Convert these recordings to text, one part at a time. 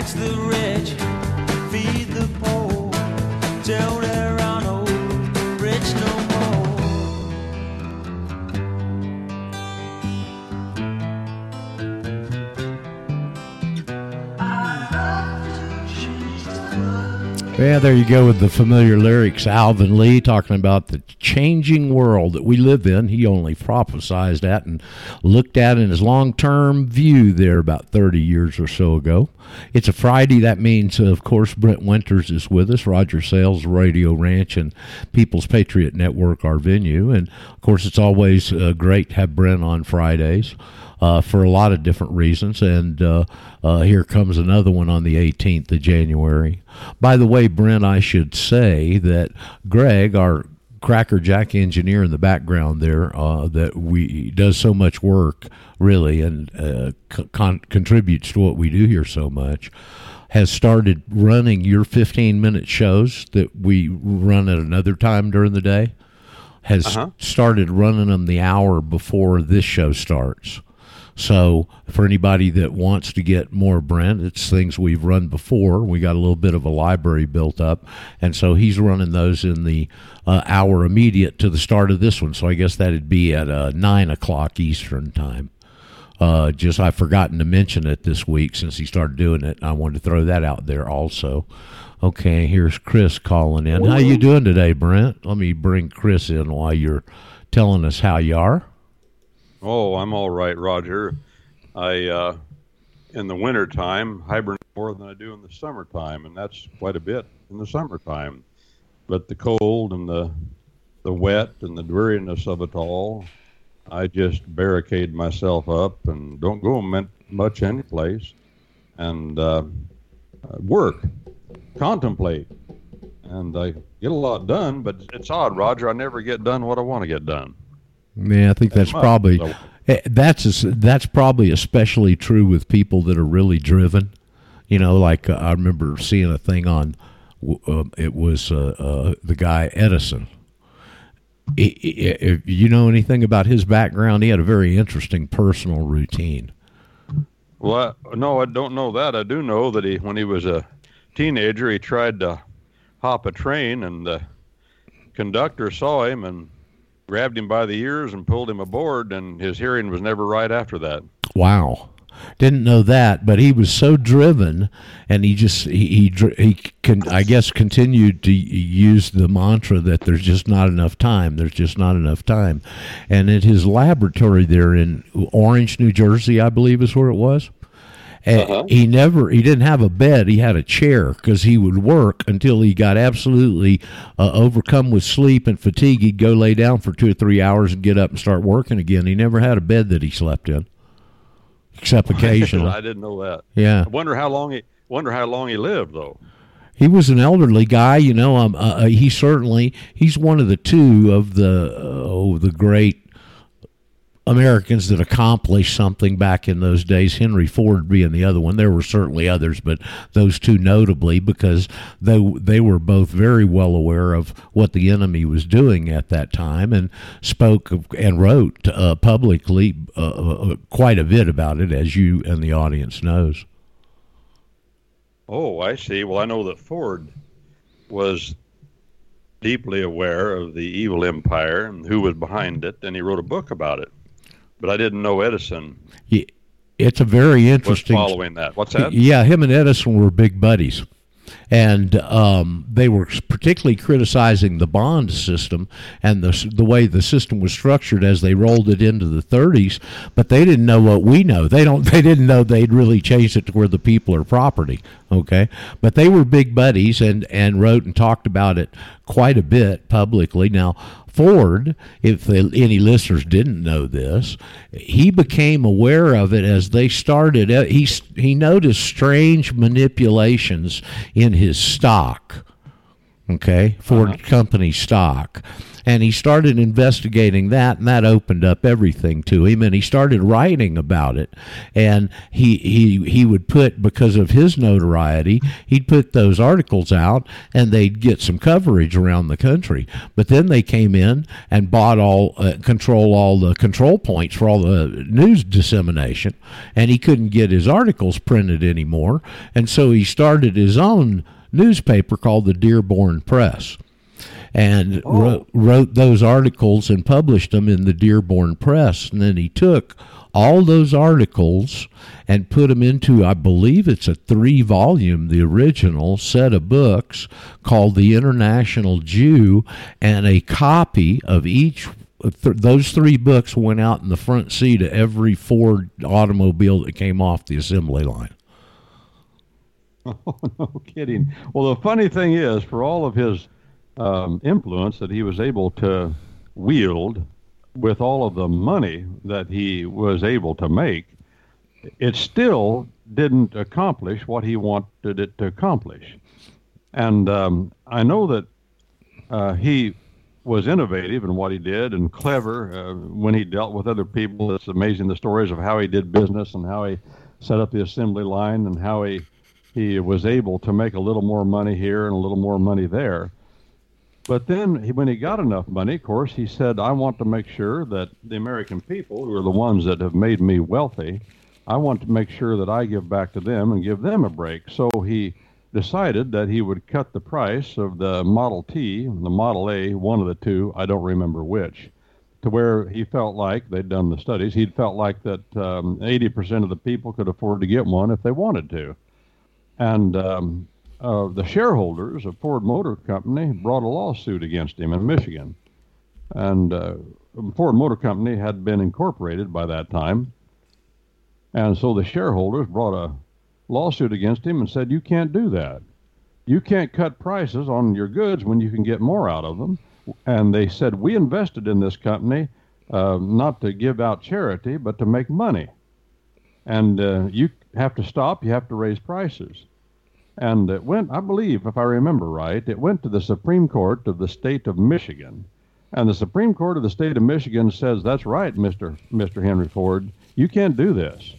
tax the rich, feed the poor, till Yeah, there you go with the familiar lyrics. Alvin Lee talking about the changing world that we live in. He only prophesized that and looked at in his long term view there about 30 years or so ago. It's a Friday. That means, uh, of course, Brent Winters is with us, Roger Sales, Radio Ranch, and People's Patriot Network, our venue. And, of course, it's always uh, great to have Brent on Fridays uh, for a lot of different reasons. And uh, uh, here comes another one on the 18th of January. By the way, Brent, I should say that Greg, our Cracker Jack engineer in the background there, uh, that we does so much work really and uh, con- contributes to what we do here so much has started running your 15 minute shows that we run at another time during the day has Uh-huh. started running them the hour before this show starts so for anybody that wants to get more Brent, it's things we've run before. We got a little bit of a library built up, and so he's running those in the uh, hour immediate to the start of this one. So I guess that'd be at uh, nine o'clock Eastern time. Uh, just I've forgotten to mention it this week since he started doing it. I wanted to throw that out there also. Okay, here's Chris calling in. How you doing today, Brent? Let me bring Chris in while you're telling us how you are. Oh, I'm all right, Roger. I, uh, in the wintertime, hibernate more than I do in the summertime, and that's quite a bit in the summertime. But the cold and the the wet and the dreariness of it all, I just barricade myself up and don't go much any place, and uh, work, contemplate, and I get a lot done. But it's odd, Roger. I never get done what I want to get done. Yeah, I think that's probably so- eh, that's that's probably especially true with people that are really driven. You know, like uh, I remember seeing a thing on uh, it was uh, uh, the guy Edison. If you know anything about his background, he had a very interesting personal routine. Well, I- no, I don't know that. I do know that he, when he was a teenager, he tried to hop a train, and the conductor saw him and grabbed him by the ears and pulled him aboard, and his hearing was never right after that. Wow. Didn't know that, but he was so driven, and he just he he, he can I guess continued to use the mantra that there's just not enough time. There's just not enough time, and at his laboratory there in Orange, New Jersey, I believe is where it was. And He never he didn't have a bed. He had a chair because he would work until he got absolutely uh, overcome with sleep and fatigue. He'd go lay down for two or three hours and get up and start working again. He never had a bed that he slept in, except occasionally. I didn't know that. Yeah. I wonder how long he wonder how long he lived though. He was an elderly guy, you know. Um, uh, uh, he certainly he's one of the two of the uh, oh, the great Americans that accomplished something back in those days. Henry Ford being the other one. There were certainly others, but those two notably because they they were both very well aware of what the enemy was doing at that time and spoke and wrote uh, publicly uh, uh, quite a bit about it, as you and the audience knows. Oh, I see. Well, I know that Ford was deeply aware of the evil empire and who was behind it, and he wrote a book about it. But I didn't know Edison Yeah, It's a very was interesting. following that. What's that? Yeah, him and Edison were big buddies. And um, they were particularly criticizing the bond system and the the way the system was structured as they rolled it into the 30s. But they didn't know what we know. They don't. They didn't know they'd really changed it to where the people are property. Okay, but they were big buddies and and wrote and talked about it quite a bit publicly. Now Ford, if any listeners didn't know this, he became aware of it as they started. uh, He he noticed strange manipulations in his stock. Okay, Ford company stock. And he started investigating that, and that opened up everything to him. And he started writing about it. And he he he would put because of his notoriety, he'd put those articles out, and they'd get some coverage around the country. But then they came in and bought all uh, control all the control points for all the news dissemination, and he couldn't get his articles printed anymore. And so he started his own newspaper called the Dearborn Press and Oh. wrote, wrote those articles and published them in the Dearborn Press. And then he took all those articles and put them into, I believe it's a three volume, the original set of books called The International Jew, and a copy of each. Th- those three books went out in the front seat of every Ford automobile that came off the assembly line. no kidding. Well, the funny thing is, for all of his um, influence that he was able to wield with all of the money that he was able to make, it still didn't accomplish what he wanted it to accomplish. And um, I know that uh, he was innovative in what he did and clever uh, when he dealt with other people. It's amazing the stories of how he did business and how he set up the assembly line and how he he was able to make a little more money here and a little more money there. But then he, when he got enough money, of course, he said, I want to make sure that the American people, who are the ones that have made me wealthy, I want to make sure that I give back to them and give them a break. So he decided that he would cut the price of the Model T the Model A, one of the two, I don't remember which, to where he felt like, they'd done the studies, he'd felt like that um, 80% of the people could afford to get one if they wanted to. And um, uh, the shareholders of Ford Motor Company brought a lawsuit against him in Michigan. And uh, Ford Motor Company had been incorporated by that time. And so the shareholders brought a lawsuit against him and said, You can't do that. You can't cut prices on your goods when you can get more out of them. And they said, We invested in this company uh, not to give out charity, but to make money. And uh, you have to stop, you have to raise prices. And it went, I believe, if I remember right, it went to the Supreme Court of the state of Michigan. And the Supreme Court of the state of Michigan says, That's right, Mr. Mr. Henry Ford. You can't do this.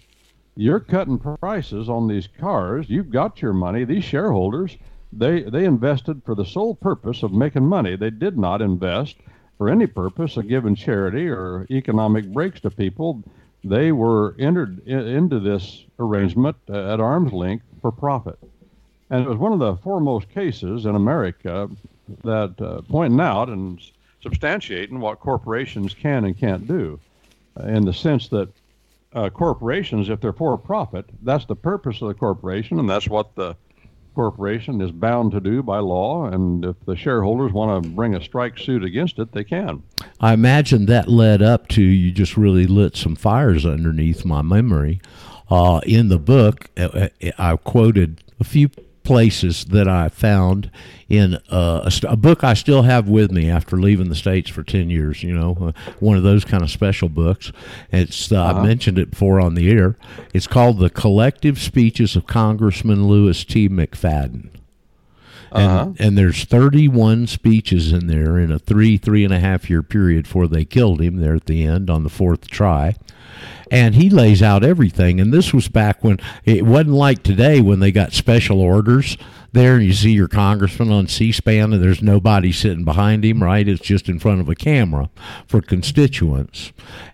You're cutting prices on these cars. You've got your money. These shareholders, they, they invested for the sole purpose of making money. They did not invest for any purpose of giving charity or economic breaks to people. They were entered i- into this arrangement uh, at arm's length for profit. And it was one of the foremost cases in America that uh, pointing out and substantiating what corporations can and can't do, uh, in the sense that uh, corporations, if they're for profit, that's the purpose of the corporation, and that's what the corporation is bound to do by law. And if the shareholders want to bring a strike suit against it, they can. I imagine that led up to you just really lit some fires underneath my memory. Uh, in the book, uh, uh, I quoted a few places that I found in uh, a, st- a book I still have with me after leaving the states for ten years. You know, uh, one of those kind of special books. It's uh, I mentioned it before on the air. It's called "The Collective Speeches of Congressman Louis T. McFadden." and, and there's 31 speeches in there in a three three and a half year period before they killed him there at the end on the fourth try and he lays out everything and this was back when it wasn't like today when they got special orders there and you see your congressman on c-span and there's nobody sitting behind him right it's just in front of a camera for constituents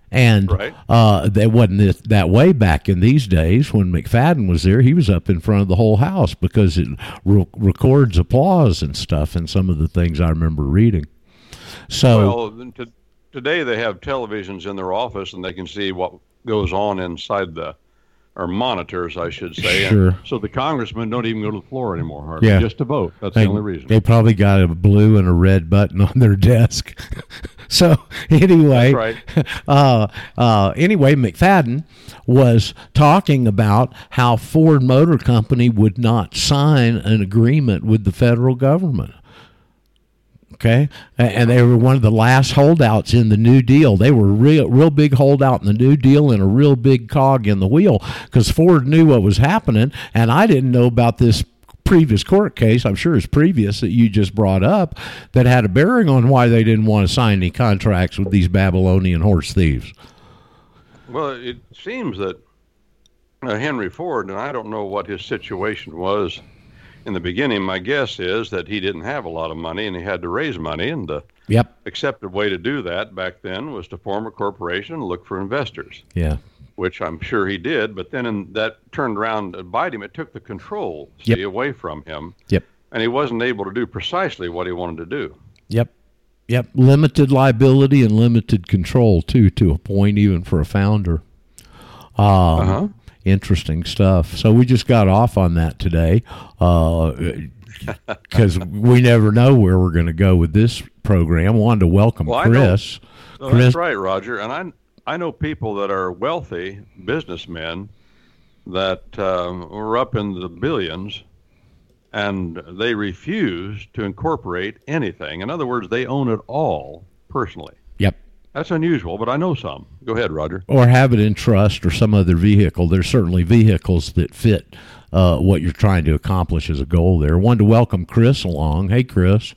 and Right. uh, that wasn't this, that way back in these days when McFadden was there. He was up in front of the whole house because it re- records applause and stuff. And some of the things I remember reading. So Well, to, today they have televisions in their office and they can see what goes on inside the, or monitors, I should say. And Sure. so the congressmen don't even go to the floor anymore, hardly, Yeah. just to vote. That's they, the only reason. they probably got a blue and a red button on their desk. so anyway, That's uh, uh, anyway, McFadden was talking about how Ford Motor Company would not sign an agreement with the federal government. Okay, and they were one of the last holdouts in the New Deal. They were real, real big holdout in the New Deal and a real big cog in the wheel because Ford knew what was happening, and I didn't know about this previous court case, I'm sure it's previous that you just brought up, that had a bearing on why they didn't want to sign any contracts with these Babylonian horse thieves. Well, it seems that uh, Henry Ford, and I don't know what his situation was in the beginning. My guess is that he didn't have a lot of money and he had to raise money, and the Yep. accepted way to do that back then was to form a corporation and look for investors, Yeah. which I'm sure he did. But then in, that turned around and bite him. It took the control Yep. see, away from him, Yep. and he wasn't able to do precisely what he wanted to do. Yep. Yep. Limited liability and limited control too, to a point, even for a founder. Um, Uh-huh. Interesting stuff. So we just got off on that today, because we never know where we're going to go with this program. I Wanted to welcome Well, Chris. No, Chris, that's right, Roger. And I I know people that are wealthy businessmen that um, were up in the billions, and they refuse to incorporate anything. In other words, they own it all personally. Yep. That's unusual, but I know some. Go ahead, Roger. Or have it in trust or some other vehicle. There's certainly vehicles that fit uh, what you're trying to accomplish as a goal there. Wanted to welcome Chris along. Hey, Chris.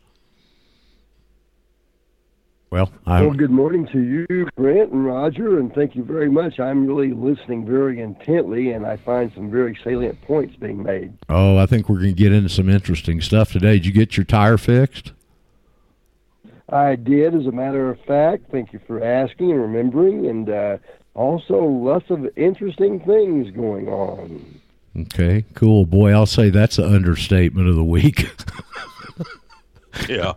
Well, I, Well, good morning to you, Brent and Roger, and thank you very much. I'm really listening very intently, and I find some very salient points being made. oh, I think we're going to get into some interesting stuff today. Did you get your tire fixed? I did, as a matter of fact. Thank you for asking and remembering, and uh, also lots of interesting things going on. Okay, cool. Boy, I'll say that's an understatement of the week. Yeah.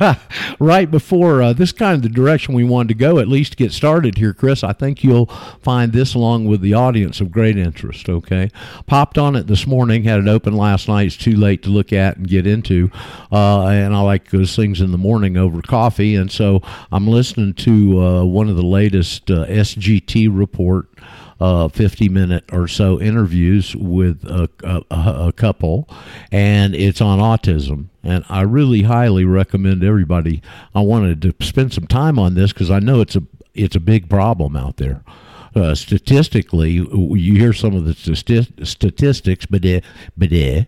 right before uh, this kind of the direction we wanted to go, at least to get started here, Chris. I think you'll find this along with the audience of great interest. Okay, popped on it this morning, had it open last night. It's too late to look at and get into, uh, and I like those things in the morning over coffee. And so I'm listening to uh, one of the latest uh, SGT report uh, 50 minute or so interviews with a, a, a couple, and it's on autism. And I really highly recommend everybody. I wanted to spend some time on this because I know it's a it's a big problem out there. Uh, statistically, you hear some of the stati- statistics, but eh, but eh,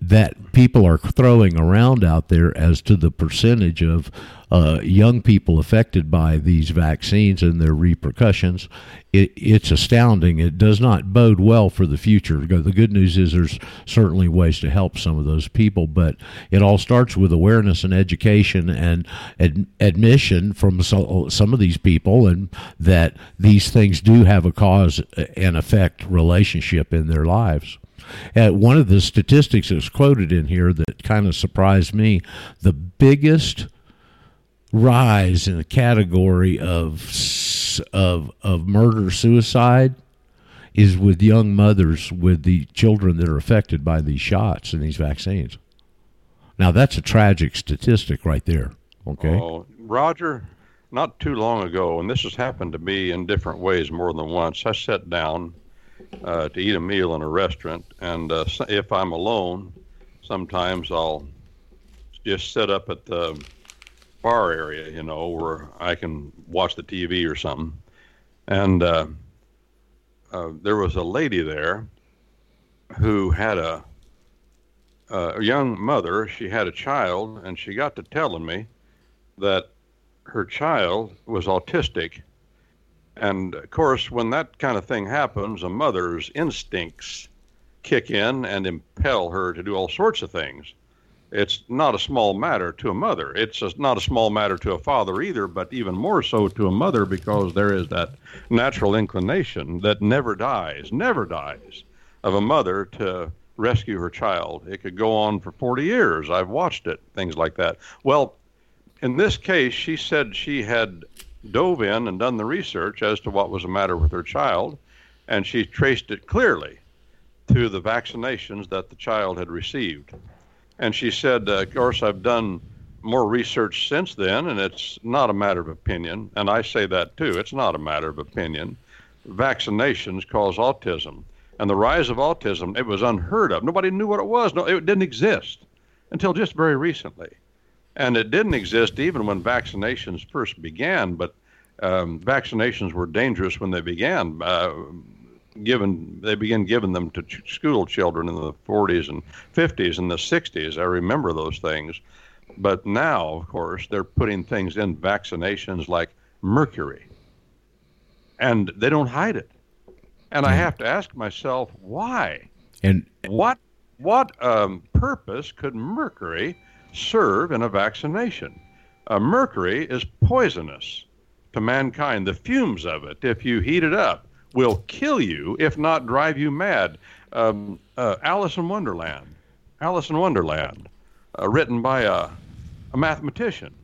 that people are throwing around out there as to the percentage of uh, young people affected by these vaccines and their repercussions. It, it's astounding. It does not bode well for the future. The good news is there's certainly ways to help some of those people, but it all starts with awareness and education and ad- admission from so, some of these people, and that these things do have a cause and effect relationship in their lives. Uh, one of the statistics that's quoted in here that kind of surprised me the biggest rise in the category of of of murder suicide is with young mothers with the children that are affected by these shots and these vaccines. Now that's a tragic statistic right there. Okay. Oh, Roger, not too long ago, and this has happened to me in different ways more than once. I sat down uh, to eat a meal in a restaurant, and uh, if I'm alone, sometimes I'll just sit up at the bar area, you know, where I can watch the TV or something. And uh, uh, there was a lady there who had a, a young mother. She had a child, and she got to telling me that her child was autistic. And of course, when that kind of thing happens, a mother's instincts kick in and impel her to do all sorts of things. It's not a small matter to a mother. It's a, not a small matter to a father either, but even more so to a mother because there is that natural inclination that never dies, never dies, of a mother to rescue her child. It could go on for 40 years. I've watched it, things like that. Well, in this case, she said she had dove in and done the research as to what was the matter with her child, and she traced it clearly to the vaccinations that the child had received. And she said, uh, Of course, I've done more research since then, and it's not a matter of opinion. And I say that too. It's not a matter of opinion. Vaccinations cause autism. And the rise of autism, it was unheard of. Nobody knew what it was. No, it didn't exist until just very recently. And it didn't exist even when vaccinations first began, but um, vaccinations were dangerous when they began. Uh, given they began giving them to ch- school children in the 40s and 50s and the 60s. I remember those things, but now, of course, they're putting things in vaccinations like mercury, and they don't hide it. And I have to ask myself why. And What what um, purpose could mercury serve in a vaccination? Uh, mercury is poisonous to mankind. The fumes of it, if you heat it up, will kill you, if not drive you mad. Um, uh, Alice in Wonderland, Alice in Wonderland, uh, written by a, a mathematician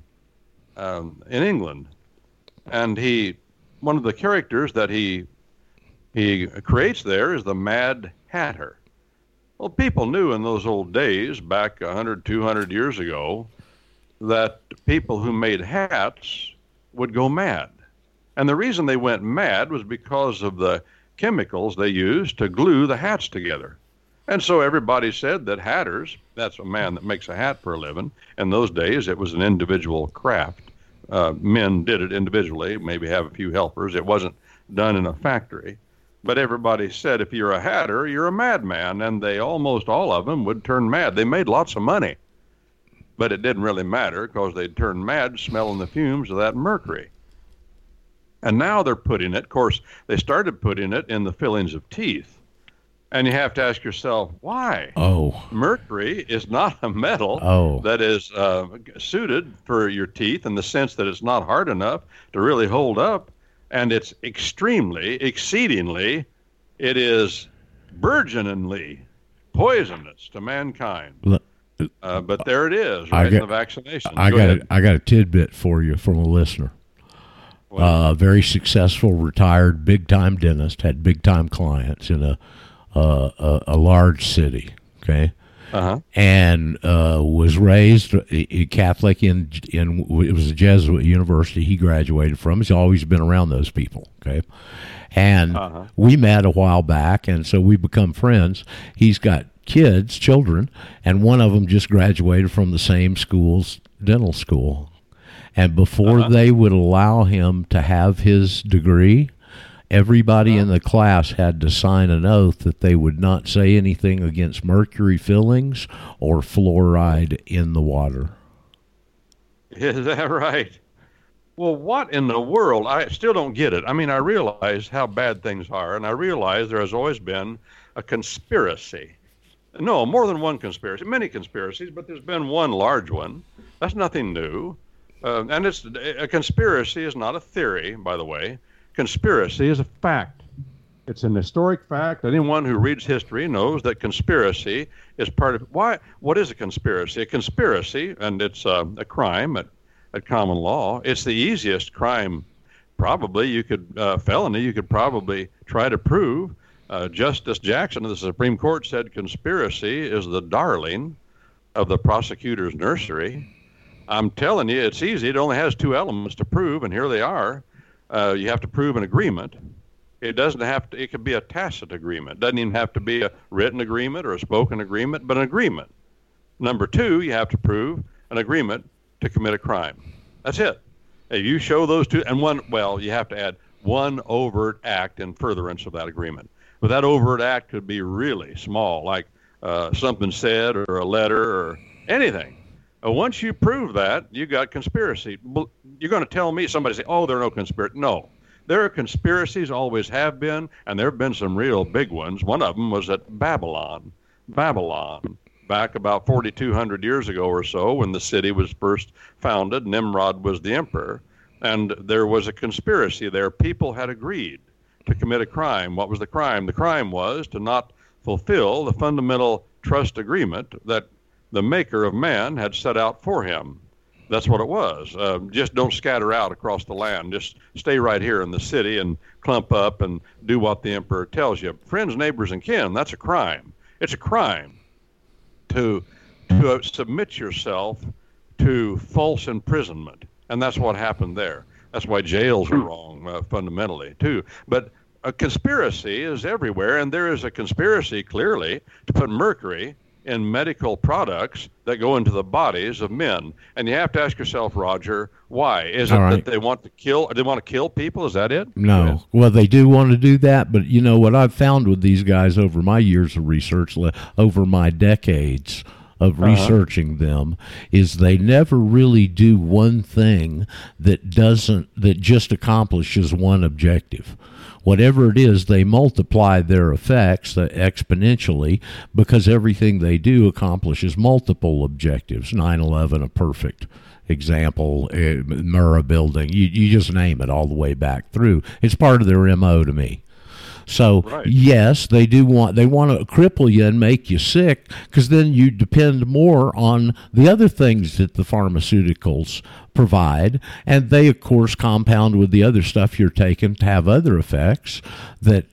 um, in England, and he, one of the characters that he he creates there is the Mad Hatter. Well, people knew in those old days, back 100, 200 years ago, that people who made hats would go mad. And the reason they went mad was because of the chemicals they used to glue the hats together. And so everybody said that hatters, that's a man that makes a hat for a living. In those days, it was an individual craft. Uh, men did it individually, maybe have a few helpers. It wasn't done in a factory. But everybody said if you're a hatter, you're a madman. And they almost all of them would turn mad. They made lots of money. But it didn't really matter because they'd turn mad smelling the fumes of that mercury. And now they're putting it, of course, they started putting it in the fillings of teeth. And you have to ask yourself, why? oh, Mercury is not a metal Oh. that is uh, suited for your teeth in the sense that it's not hard enough to really hold up. And it's extremely, exceedingly, it is burgeoningly poisonous to mankind. look, Uh, but there it is, I right in got- the vaccination. I Go got ahead. a, I got a tidbit for you from a listener. Well, uh, very successful, retired, big time dentist, had big time clients in a, uh, a a large city. Okay, uh-huh. and uh, was raised a Catholic in in it was a Jesuit university he graduated from. He's always been around those people. Okay, and Uh-huh. we met a while back, and so we become friends. He's got kids, children, and one of them just graduated from the same school's dental school. And before they would allow him to have his degree, everybody in the class had to sign an oath that they would not say anything against mercury fillings or fluoride in the water. Is that right? Well, what in the world? I still don't get it. I mean, I realize how bad things are, and I realize there has always been a conspiracy. No, more than one conspiracy, many conspiracies, but there's been one large one. That's nothing new. Uh, and it's a conspiracy is not a theory, by the way. Conspiracy is a fact. It's an historic fact. Anyone who reads history knows that conspiracy is part of why. What is a conspiracy? A conspiracy, and it's uh, a crime at, at common law. It's the easiest crime, probably. You could uh, felony. You could probably try to prove. Uh, Justice Jackson of the Supreme Court said conspiracy is the darling of the prosecutor's nursery. I'm telling you, it's easy. It only has two elements to prove, and here they are. Uh, you have to prove an agreement. It doesn't have to. It could be a tacit agreement. It Doesn't even have to be a written agreement or a spoken agreement, but an agreement. Number two, you have to prove an agreement to commit a crime. That's it. If you show those two, and one, well, you have to add one overt act in furtherance of that agreement. But that overt act could be really small, like uh, something said or a letter or anything. Uh, once you prove that, you got conspiracy. You're going to tell me somebody say, "Oh, there are no conspiracy." No, there are conspiracies, always have been, and there have been some real big ones. One of them was at Babylon, Babylon, back about 4,200 years ago or so, when the city was first founded. Nimrod was the emperor, and there was a conspiracy there. People had agreed to commit a crime. What was the crime? The crime was to not fulfill the fundamental trust agreement that the maker of man had set out for him. That's what it was. Uh, just don't scatter out across the land. Just stay right here in the city and clump up and do what the emperor tells you. Friends, neighbors, and kin, that's a crime. It's a crime to, to submit yourself to false imprisonment. And that's what happened there. That's why jails are wrong uh, fundamentally, too. But a conspiracy is everywhere, and there is a conspiracy clearly to put mercury in medical products that go into the bodies of men. And you have to ask yourself, Roger, why? Is it right. that they want to kill? They want to kill people? Is that it? No. Well, they do want to do that, but you know what I've found with these guys over my years of research, over my decades of uh-huh. researching them, is they never really do one thing that doesn't that just accomplishes one objective. Whatever it is, they multiply their effects uh, exponentially because everything they do accomplishes multiple objectives. 9 11, a perfect example, uh, Murrah building, you, you just name it all the way back through. It's part of their MO to me. So Right. yes, they do want they want to cripple you and make you sick because then you depend more on the other things that the pharmaceuticals provide, and they of course compound with the other stuff you're taking to have other effects that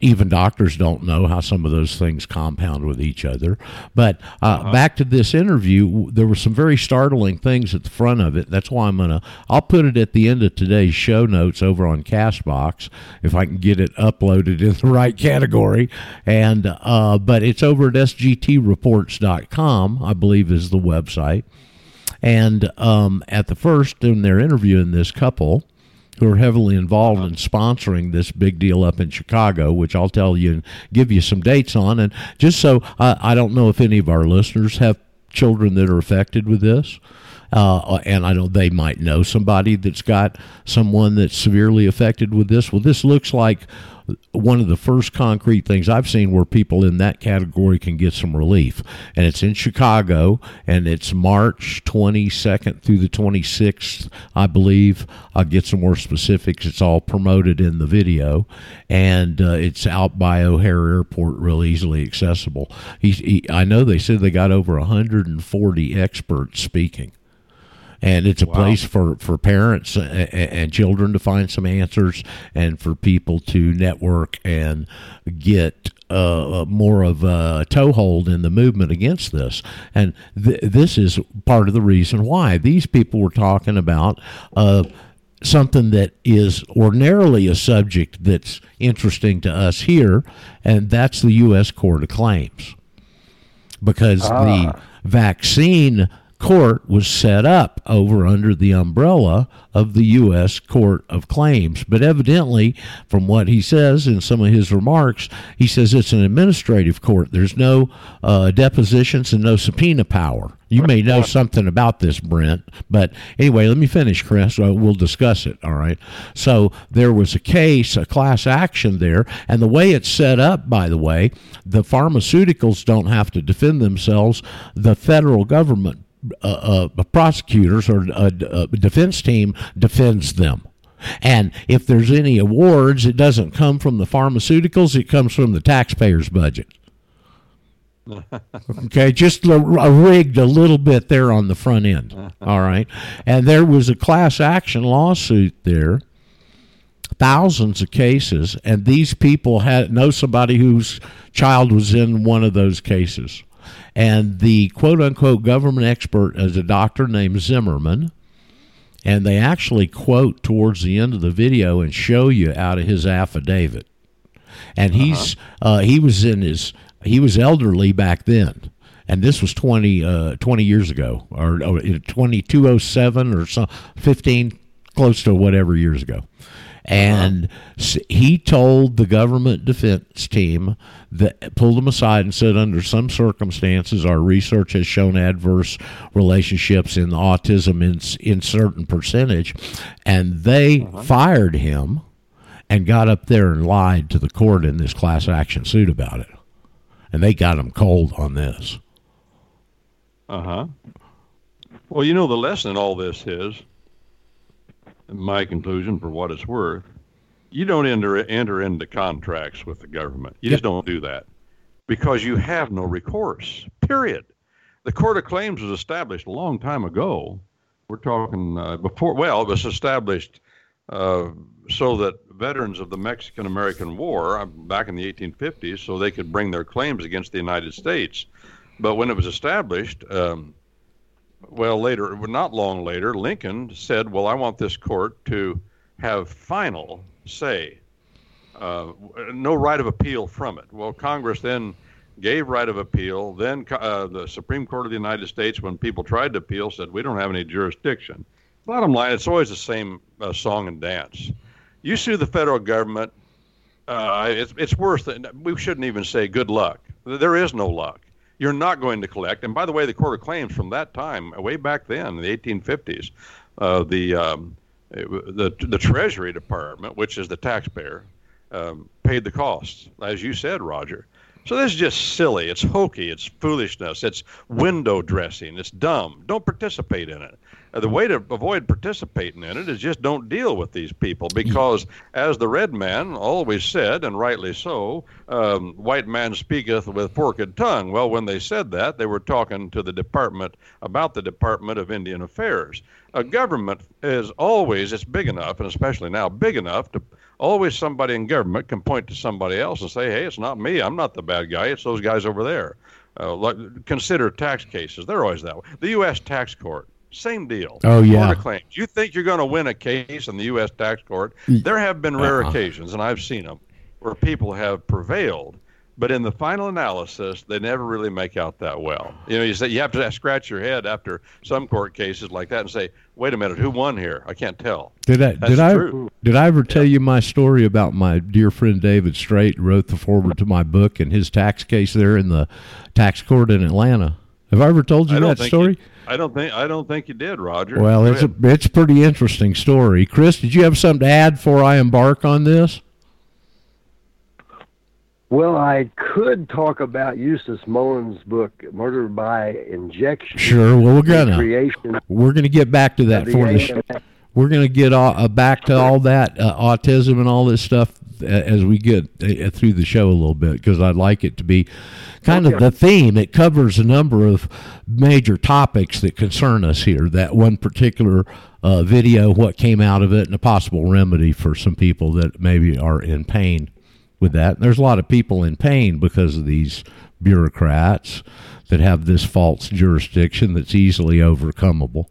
even doctors don't know how some of those things compound with each other. But uh, back to this interview, there were some very startling things at the front of it. That's why I'm gonna. I'll put it at the end of today's show notes over on Castbox if I can get it uploaded in the right category. And uh, but it's over at sgtreports.com, I believe, is the website. And um, at the first, when they're interviewing this couple who are heavily involved in sponsoring this big deal up in Chicago, which I'll tell you and give you some dates on. And just so I, I don't know if any of our listeners have children that are affected with this. Uh, and I know they might know somebody that's got someone that's severely affected with this. Well, this looks like one of the first concrete things I've seen where people in that category can get some relief. And it's in Chicago, and it's March 22nd through the 26th, I believe. I'll get some more specifics. It's all promoted in the video, and uh, it's out by O'Hare Airport, real easily accessible. He, he, I know they said they got over 140 experts speaking and it's a place for for parents and, and children to find some answers and for people to network and get uh, more of a toehold in the movement against this. And th- this is part of the reason why. These people were talking about uh, something that is ordinarily a subject that's interesting to us here and that's the U.S. Court of Claims. Because the vaccine court was set up over under the umbrella of the U.S. Court of Claims. But evidently, from what he says in some of his remarks, he says it's an administrative court. There's no uh, depositions and no subpoena power. You may know something about this, Brent, but anyway, let me finish, Chris. Uh, we'll discuss it. All right. So there was a case, a class action there, and the way it's set up, by the way, the pharmaceuticals don't have to defend themselves. The federal government uh, uh, prosecutors or a, uh, defense team defends them. And if there's any awards, it doesn't come from the pharmaceuticals; it comes from the taxpayers' budget. okay, just rigged a little bit there on the front end. All right, and there was a class action lawsuit there, thousands of cases, and these people had know somebody whose child was in one of those cases, and the quote unquote government expert is a doctor named Zimmerman. And they actually quote towards the end of the video and show you out of his affidavit. And he's uh, he was in his he was elderly back then. And this was 20, uh, 20 years ago or, or 2207 or so 15 close to whatever years ago and s he told the government defense team that pulled them aside and said under some circumstances our research has shown adverse relationships in autism in, in certain percentage and they fired him and got up there and lied to the court in this class action suit about it. And they got him cold on this. Uh huh. Well, you know, the lesson in all this is, my conclusion, for what it's worth, you don't enter enter into contracts with the government. You just don't do that because you have no recourse. Period. The Court of Claims was established a long time ago. We're talking uh, before. Well, it was established uh, so that veterans of the Mexican American War uh, back in the 1850s, so they could bring their claims against the United States. But when it was established, um, well, later, not long later, Lincoln said, "Well, I want this court to have final say, uh, no right of appeal from it." Well, Congress then gave right of appeal. Then uh, the Supreme Court of the United States, when people tried to appeal, said we don't have any jurisdiction. Bottom line, it's always the same uh, song and dance. You sue the federal government, uh, it's, it's worse than we shouldn't even say good luck. There is no luck. You're not going to collect. And by the way, the Court of Claims from that time, way back then, in the 1850s, uh, the um, the the Treasury Department, which is the taxpayer, um, paid the costs, as you said, Roger. So this is just silly. It's hokey. It's foolishness. It's window dressing. It's dumb. Don't participate in it. Uh, the way to avoid participating in it is just don't deal with these people because, as the red man always said, and rightly so, um, white man speaketh with forked tongue. Well, when they said that, they were talking to the department about the Department of Indian Affairs. A government is always, it's big enough, and especially now, big enough to always somebody in government can point to somebody else and say, hey, it's not me. I'm not the bad guy. It's those guys over there. Uh, like, consider tax cases. They're always that way. The U.S. tax court, same deal. Oh, yeah. Claims. You think you're going to win a case in the U.S. tax court? There have been rare uh-huh. occasions, and I've seen them, where people have prevailed but in the final analysis, they never really make out that well. You know, you say you have to scratch your head after some court cases like that and say, "Wait a minute, who won here? I can't tell." Did I That's did true. I did I ever tell you my story about my dear friend David Straight wrote the foreword to my book and his tax case there in the tax court in Atlanta? Have I ever told you that story? You, I don't think I don't think you did, Roger. Well, Go it's ahead. a it's a pretty interesting story. Chris, did you have something to add before I embark on this? Well, I could talk about Eustace Mullins' book, Murder by Injection. Sure. Well, we're gonna we're gonna get back to that for the. We're gonna get all, uh, back to all that uh, autism and all this stuff uh, as we get uh, through the show a little bit because I'd like it to be kind okay. of the theme. It covers a number of major topics that concern us here. That one particular uh, video, what came out of it, and a possible remedy for some people that maybe are in pain with that. There's a lot of people in pain because of these bureaucrats that have this false jurisdiction that's easily overcomable.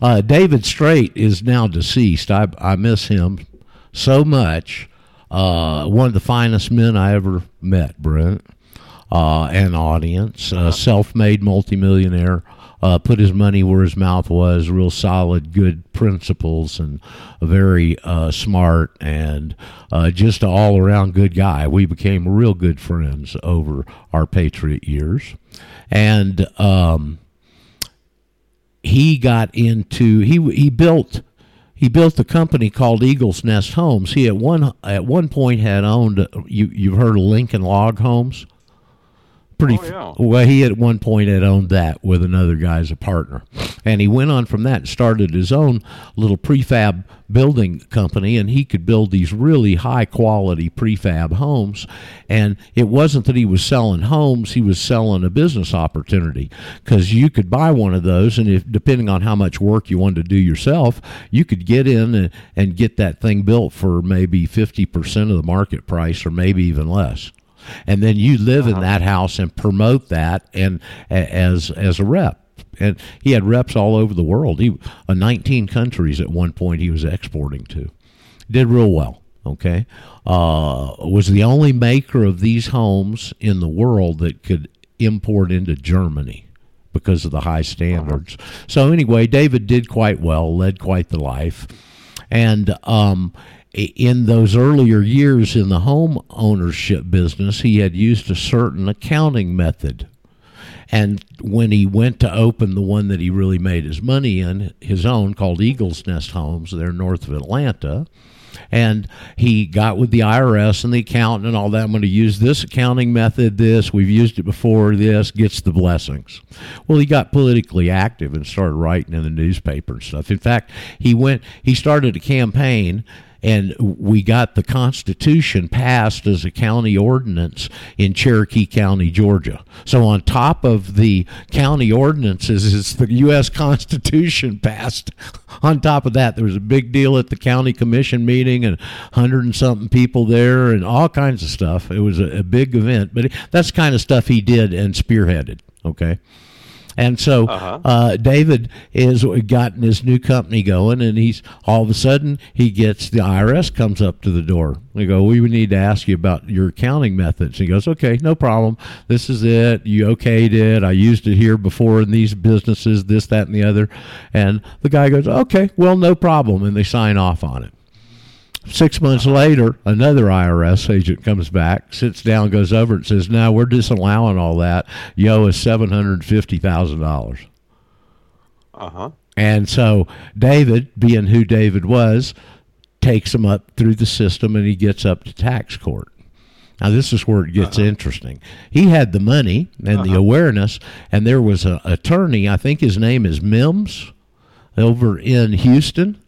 Uh, David Straight is now deceased. I, I miss him so much. Uh, one of the finest men I ever met, Brent. Uh, an audience, a self made multimillionaire uh, put his money where his mouth was, real solid, good principles, and very uh, smart and uh, just an all around good guy. We became real good friends over our Patriot years. And um, he got into, he, he built he built a company called Eagles Nest Homes. He at one at one point had owned you you've heard of Lincoln Log Homes pretty oh, yeah. well he at one point had owned that with another guy as a partner. And he went on from that and started his own little prefab building company and he could build these really high quality prefab homes. And it wasn't that he was selling homes he was selling a business opportunity because you could buy one of those and if depending on how much work you wanted to do yourself you could get in and, and get that thing built for maybe 50% of the market price or maybe even less and then you live uh-huh. in that house and promote that and as as a rep. And he had reps all over the world. He uh, 19 countries at one point he was exporting to. Did real well okay? Uh, was the only maker of these homes in the world that could import into germany because of the high standards. Uh-huh. so anyway david did quite well led quite the life. And um, in those earlier years in the home ownership business, he had used a certain accounting method. And when he went to open the one that he really made his money in, his own, called Eagles Nest Homes, there north of Atlanta, and he got with the IRS and the accountant and all that. I'm going to use this accounting method, this, we've used it before, this, gets the blessings. Well, he got politically active and started writing in the newspaper and stuff. In fact, he went, he started a campaign and we got the Constitution passed as a county ordinance in Cherokee County, Georgia. So on top of the county ordinances is the U.S. Constitution passed. On top of that, there was a big deal at the county commission meeting and hundred and something people there and all kinds of stuff. It was a, a big event, but that's kind of stuff he did and spearheaded. Okay. And so Uh-huh. uh, David is gotten his new company going, and he's all of a sudden he gets the IRS comes up to the door. They go, "We need to ask you about your accounting methods." He goes, "Okay, no problem. This is it. You okayed it. I used it here before in these businesses. This, that, and the other." And the guy goes, "Okay, well, no problem," and they sign off on it. Six months later, another IRS agent comes back, sits down, goes over, and says, "No, we're disallowing all that. You owe us seven hundred fifty thousand dollars." Uh huh. And so David, being who David was, takes him up through the system, and he gets up to tax court. Now this is where it gets interesting. He had the money and the awareness, and there was an attorney. I think his name is Mims, over in Houston.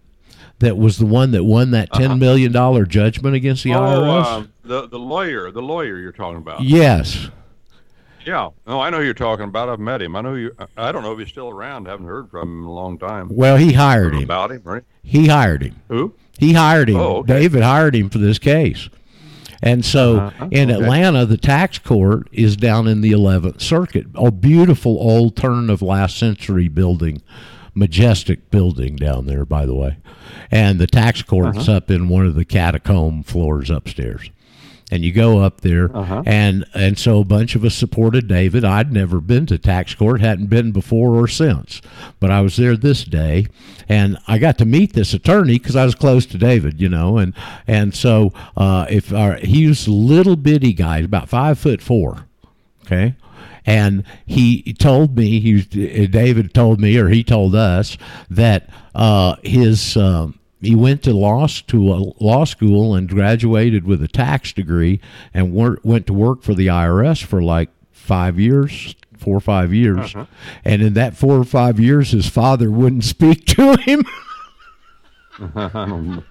That was the one that won that ten million dollar judgment against the Oh, IRS. uh, the the lawyer, the lawyer you're talking about. Yes. Yeah. No, I know who you're talking about. I've met him. I know you. I don't know if he's still around. Haven't heard from him in a long time. Well, he hired him. About him, right? He hired him. Who? He hired him. Oh, okay. David hired him for this case. And so Uh-huh, in okay. Atlanta, the tax court is down in the 11th Circuit. A beautiful old turn of last century building, majestic building down there, by the way. And the tax court's Uh-huh. up in one of the catacomb floors upstairs. And you go up there, Uh-huh. and and so a bunch of us supported David. I'd never been to tax court, hadn't been before or since, but I was there this day, and I got to meet this attorney because I was close to David, you know, and and so uh, if our, he was a little bitty guy, about five foot four, okay. And he told me, he David told me, or he told us that uh, his um, he went to law to a law school and graduated with a tax degree and wor- went to work for the IRS for like five years, four or five years. And in that four or five years, his father wouldn't speak to him.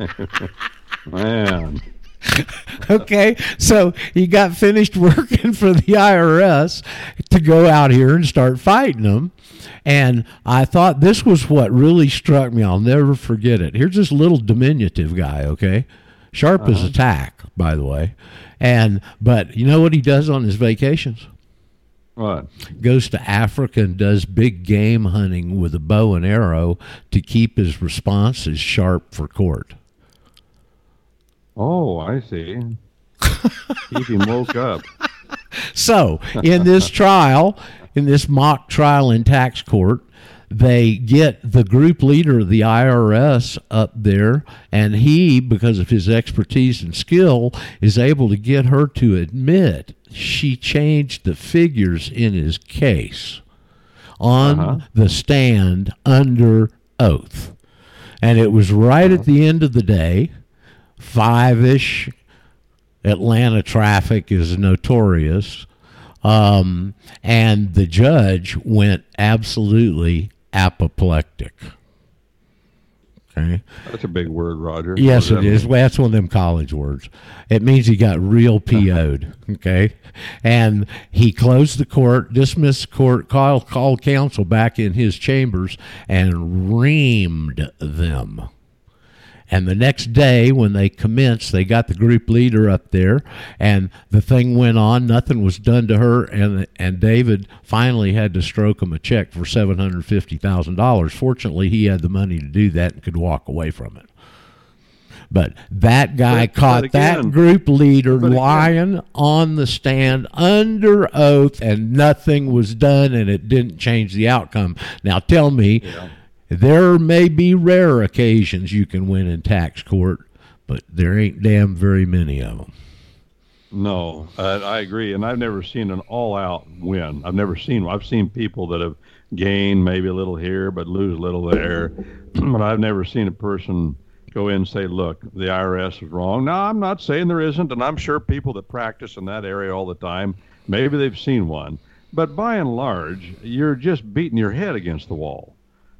Man. okay, so he got finished working for the IRS to go out here and start fighting them. And I thought this was what really struck me. I'll never forget it. Here's this little diminutive guy, okay? Sharp as a uh-huh. tack, by the way. And but you know what he does on his vacations? What? Goes to Africa and does big game hunting with a bow and arrow to keep his responses sharp for court. Oh, I see. Keep him woke up. So, in this trial, in this mock trial in tax court, they get the group leader of the IRS up there, and he, because of his expertise and skill, is able to get her to admit she changed the figures in his case on Uh-huh. the stand under oath. And it was right at the end of the day, five ish. Atlanta traffic is notorious. Um, and the judge went absolutely apoplectic. Okay. That's a big word, Roger. Yes, it that is. mean? Well, that's one of them college words. It means he got real PO'd. Okay, and he closed the court, dismissed the court, called called counsel back in his chambers, and reamed them. And the next day, when they commenced, they got the group leader up there, and the thing went on. Nothing was done to her, and and David finally had to stroke him a check for seven hundred fifty thousand dollars. Fortunately, he had the money to do that and could walk away from it. But that guy But- caught but that group leader again- lying on the stand under oath, and nothing was done, and it didn't change the outcome. Now, tell me. There may be rare occasions you can win in tax court, but there ain't damn very many of them. No, uh, I agree, and I've never seen an all-out win. I've never seen. I've seen people that have gained maybe a little here, but lose a little there. but I've never seen a person go in and say, "Look, the IRS is wrong." No, I'm not saying there isn't, and I'm sure people that practice in that area all the time, maybe they've seen one. But by and large, you're just beating your head against the wall.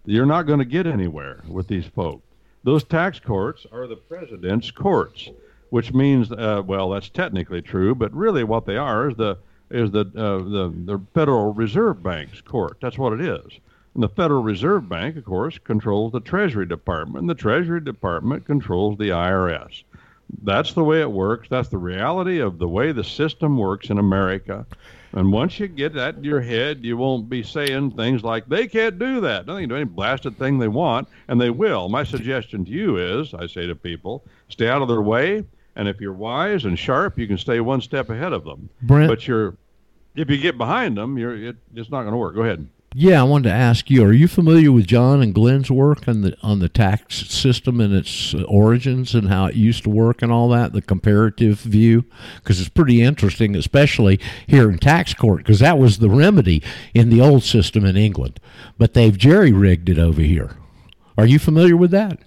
You're not going to get anywhere with these folks. Those tax courts are the president's courts, which means, uh, well, that's technically true, but really what they are is the is the uh, the the Federal Reserve Bank's court. That's what it is. And the Federal Reserve Bank, of course, controls the Treasury Department. And the Treasury Department controls the IRS. That's the way it works. That's the reality of the way the system works in America. And once you get that in your head, you won't be saying things like, they can't do that. Nothing to do any blasted thing they want, and they will. My suggestion to you is, I say to people, stay out of their way. And if you're wise and sharp, you can stay one step ahead of them. Brent, But you're, if you get behind them, you're, it, it's not going to work. Go ahead. Yeah, I wanted to ask you: Are you familiar with John and Glenn's work on the on the tax system and its origins and how it used to work and all that? The comparative view, because it's pretty interesting, especially here in tax court, because that was the remedy in the old system in England, but they've jerry rigged it over here. Are you familiar with that?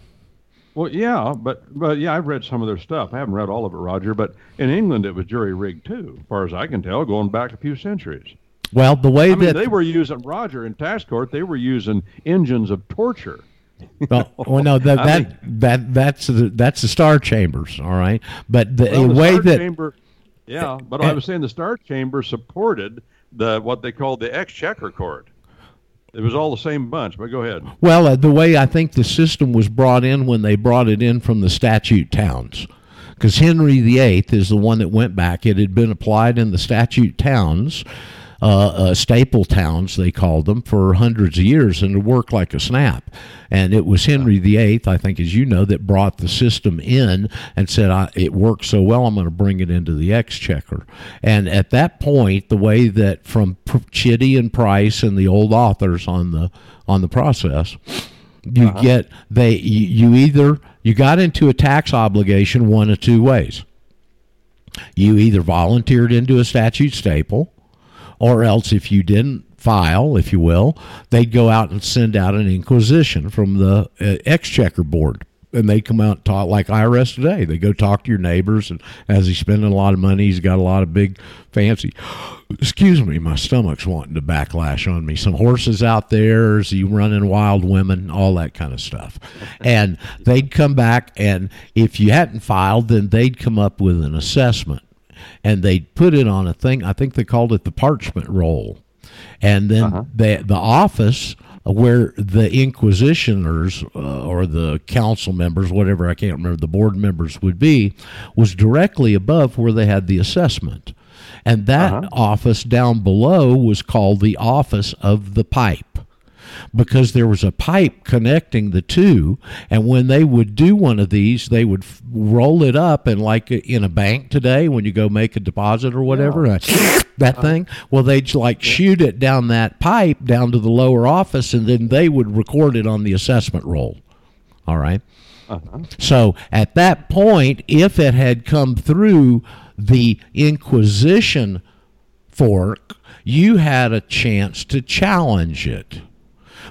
Well, yeah, but but yeah, I've read some of their stuff. I haven't read all of it, Roger. But in England, it was jury rigged too, as far as I can tell, going back a few centuries. Well, the way I mean, that they were using Roger in tax court. They were using engines of torture. Well, well, no, that I that, that that's the, that's the star chambers, all right. But the Well, the way that chamber, yeah, but I was saying the Star Chamber supported the what they called the Exchequer Court. It was all the same bunch. But go ahead. well, uh, the way I think the system was brought in when they brought it in from the statute towns, because Henry VIII is the one that went back. It had been applied in the statute towns. Uh, uh, staple towns, they called them, for hundreds of years, and it worked like a snap. And it was Henry VIII, I think, as you know, that brought the system in and said, I, "It works so well, I'm going to bring it into the exchequer." And at that point, the way that from Chitty and Price and the old authors on the on the process, you get they you, you either you got into a tax obligation one of two ways. You either volunteered into a statute staple, or else if you didn't file, if you will, they'd go out and send out an inquisition from the uh, exchequer board. And they come out and talk like IRS today. They go talk to your neighbors, and as he's spending a lot of money, he's got a lot of big, fancy. Excuse me, my stomach's wanting to backlash on me. Some horses out there, is he running wild women, all that kind of stuff. And they'd come back, and if you hadn't filed, then they'd come up with an assessment and they'd put it on a thing. I think they called it the parchment roll, and then the the office where the inquisitioners uh, or the council members, whatever I can't remember, the board members would be, was directly above where they had the assessment, and that office down below was called the office of the pipe because there was a pipe connecting the two and when they would do one of these they would f- roll it up and like in a bank today when you go make a deposit or whatever uh, that thing well they'd like shoot it down that pipe down to the lower office and then they would record it on the assessment roll. All right? So at that point if it had come through the inquisition fork you had a chance to challenge it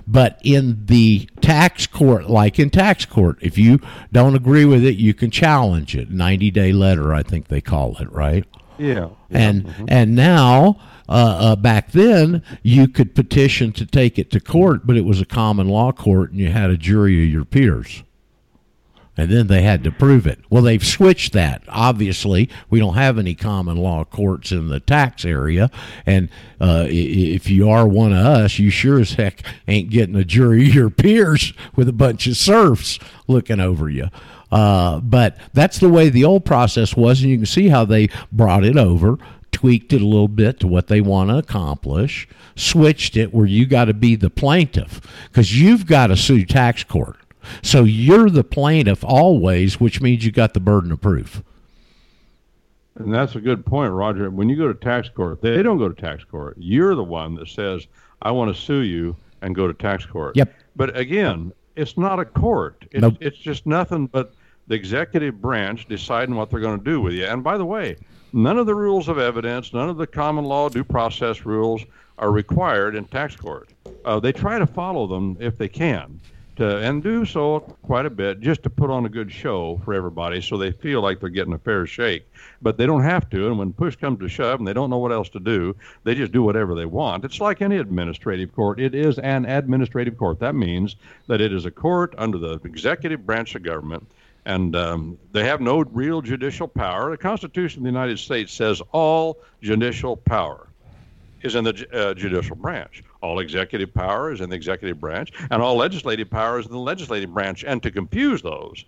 but in the tax court, like in tax court, if you don't agree with it, you can challenge it. 90 day letter, I think they call it, right? Yeah. And and now, uh, uh, back then, you could petition to take it to court, but it was a common law court, and you had a jury of your peers. And then they had to prove it. Well, they've switched that. Obviously, we don't have any common law courts in the tax area. And uh, if you are one of us, you sure as heck ain't getting a jury of your peers with a bunch of serfs looking over you. Uh, but that's the way the old process was, and you can see how they brought it over, tweaked it a little bit to what they want to accomplish, switched it where you got to be the plaintiff because you've got to sue tax court. So you're the plaintiff always, which means you got the burden of proof. And that's a good point, Roger. When you go to tax court, they don't go to tax court. You're the one that says, I want to sue you and go to tax court. Yep. But again, it's not a court. It's, Nope. it's just nothing but the executive branch deciding what they're going to do with you. And by the way, none of the rules of evidence, none of the common law due process rules are required in tax court. Uh, they try to follow them if they can. To, and do so quite a bit just to put on a good show for everybody so they feel like they're getting a fair shake. But they don't have to. And when push comes to shove and they don't know what else to do, they just do whatever they want. It's like any administrative court. It is an administrative court. That means that it is a court under the executive branch of government. And um, they have no real judicial power. The Constitution of the United States says all judicial power is in the uh, judicial branch. All executive power is in the executive branch, and all legislative power is in the legislative branch. And to confuse those,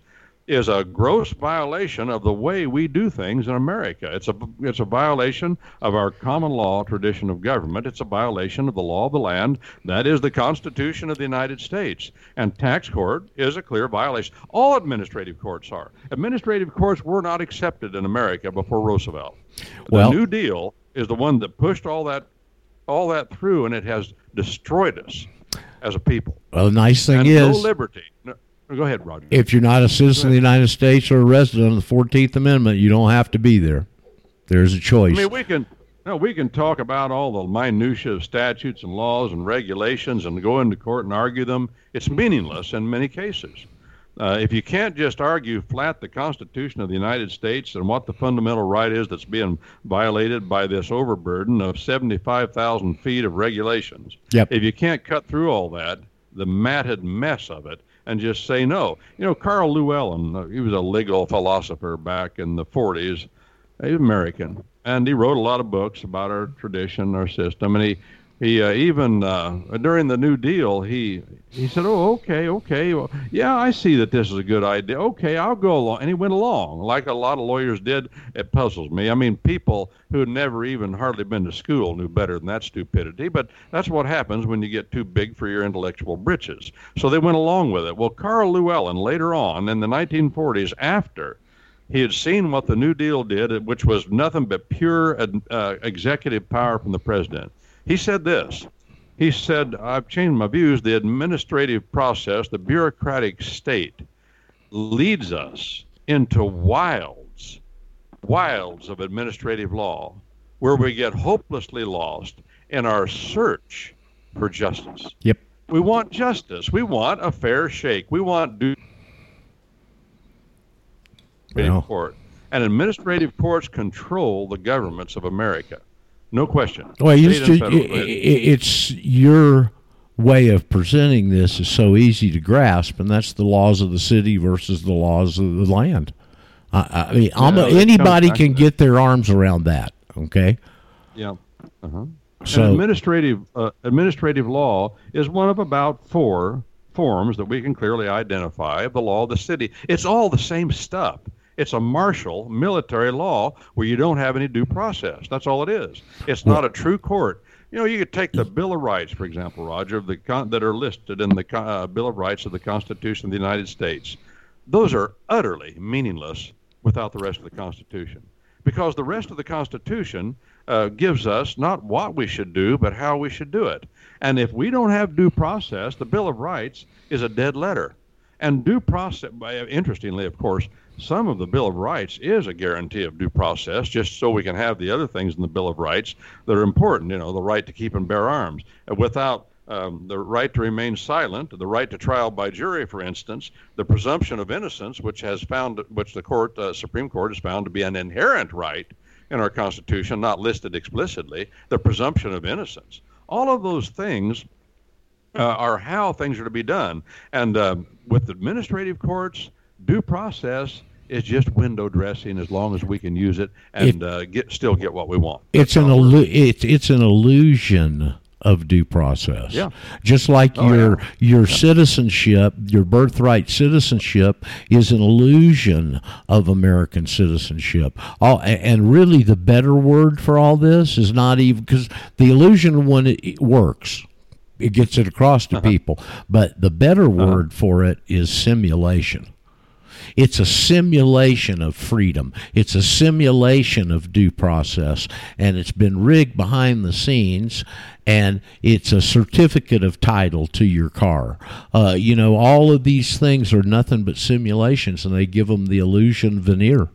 is a gross violation of the way we do things in America. It's a it's a violation of our common law tradition of government. It's a violation of the law of the land. That is the Constitution of the United States. And tax court is a clear violation. All administrative courts are. Administrative courts were not accepted in America before Roosevelt. Well- the New Deal is the one that pushed all that all that through, and it has destroyed us as a people. Well, the nice thing and is, no liberty. No, go ahead, Roger. if you're not a citizen of the United States or a resident of the Fourteenth Amendment, you don't have to be there. There's a choice. I mean, we can no, we can talk about all the minutia of statutes and laws and regulations and go into court and argue them. It's meaningless in many cases. Uh, if you can't just argue flat the Constitution of the United States and what the fundamental right is that's being violated by this overburden of 75,000 feet of regulations, Yep. if you can't cut through all that, the matted mess of it, and just say no. You know, Karl Llewellyn, uh, he was a legal philosopher back in the 40s. He's American, and he wrote a lot of books about our tradition, our system, and he he uh, even uh, during the New Deal he he said, "Oh, okay, okay, well, yeah, I see that this is a good idea. Okay, I'll go along." And he went along, like a lot of lawyers did. It puzzles me. I mean, people who had never even hardly been to school knew better than that stupidity. But that's what happens when you get too big for your intellectual britches. So they went along with it. Well, Karl Llewellyn later on in the 1940s, after he had seen what the New Deal did, which was nothing but pure uh, executive power from the president. He said this. He said, I've changed my views. The administrative process, the bureaucratic state, leads us into wilds, wilds of administrative law, where we get hopelessly lost in our search for justice. Yep. We want justice. We want a fair shake. We want due Well. court. And administrative courts control the governments of America. No question. Well, you just, federal. i- i- it's your way of presenting this is so easy to grasp, and that's the laws of the city versus the laws of the land. I, I mean, it comes anybody can get their arms around that. Okay, Yeah. Uh-huh. So- and administrative uh, administrative law is one of about four forms that we can clearly identify of the law of the city. It's all the same stuff. It's a martial military law where you don't have any due process. That's all it is. It's not a true court. You know, you could take the Bill of Rights, for example, Roger, of the con- that are listed in the uh, Bill of Rights of the Constitution of the United States. Those are utterly meaningless without the rest of the Constitution because the rest of the Constitution uh, gives us not what we should do, but how we should do it. And if we don't have due process, the Bill of Rights is a dead letter. And due process, interestingly, of course, some of the Bill of Rights is a guarantee of due process, just so we can have the other things in the Bill of Rights that are important. You know, the right to keep and bear arms. Without um, the right to remain silent, the right to trial by jury, for instance, the presumption of innocence, which has found, which the court, uh, Supreme Court, has found to be an inherent right in our Constitution, not listed explicitly, the presumption of innocence. All of those things uh, are how things are to be done. And uh, with administrative courts, due process is just window dressing as long as we can use it and uh, get still get what we want. it's an illu- it's it's an illusion of due process. Yeah. Just like Oh, your yeah. your citizenship, your birthright citizenship is an illusion of American citizenship. All, and really the better word for all this is not even because the illusion when it, it works. It gets it across Uh-huh. to people. But the better word for it is simulation. It's a simulation of freedom. It's a simulation of due process. And it's been rigged behind the scenes. And it's a certificate of title to your car. Uh, you know, all of these things are nothing but simulations, and they give them the illusion veneer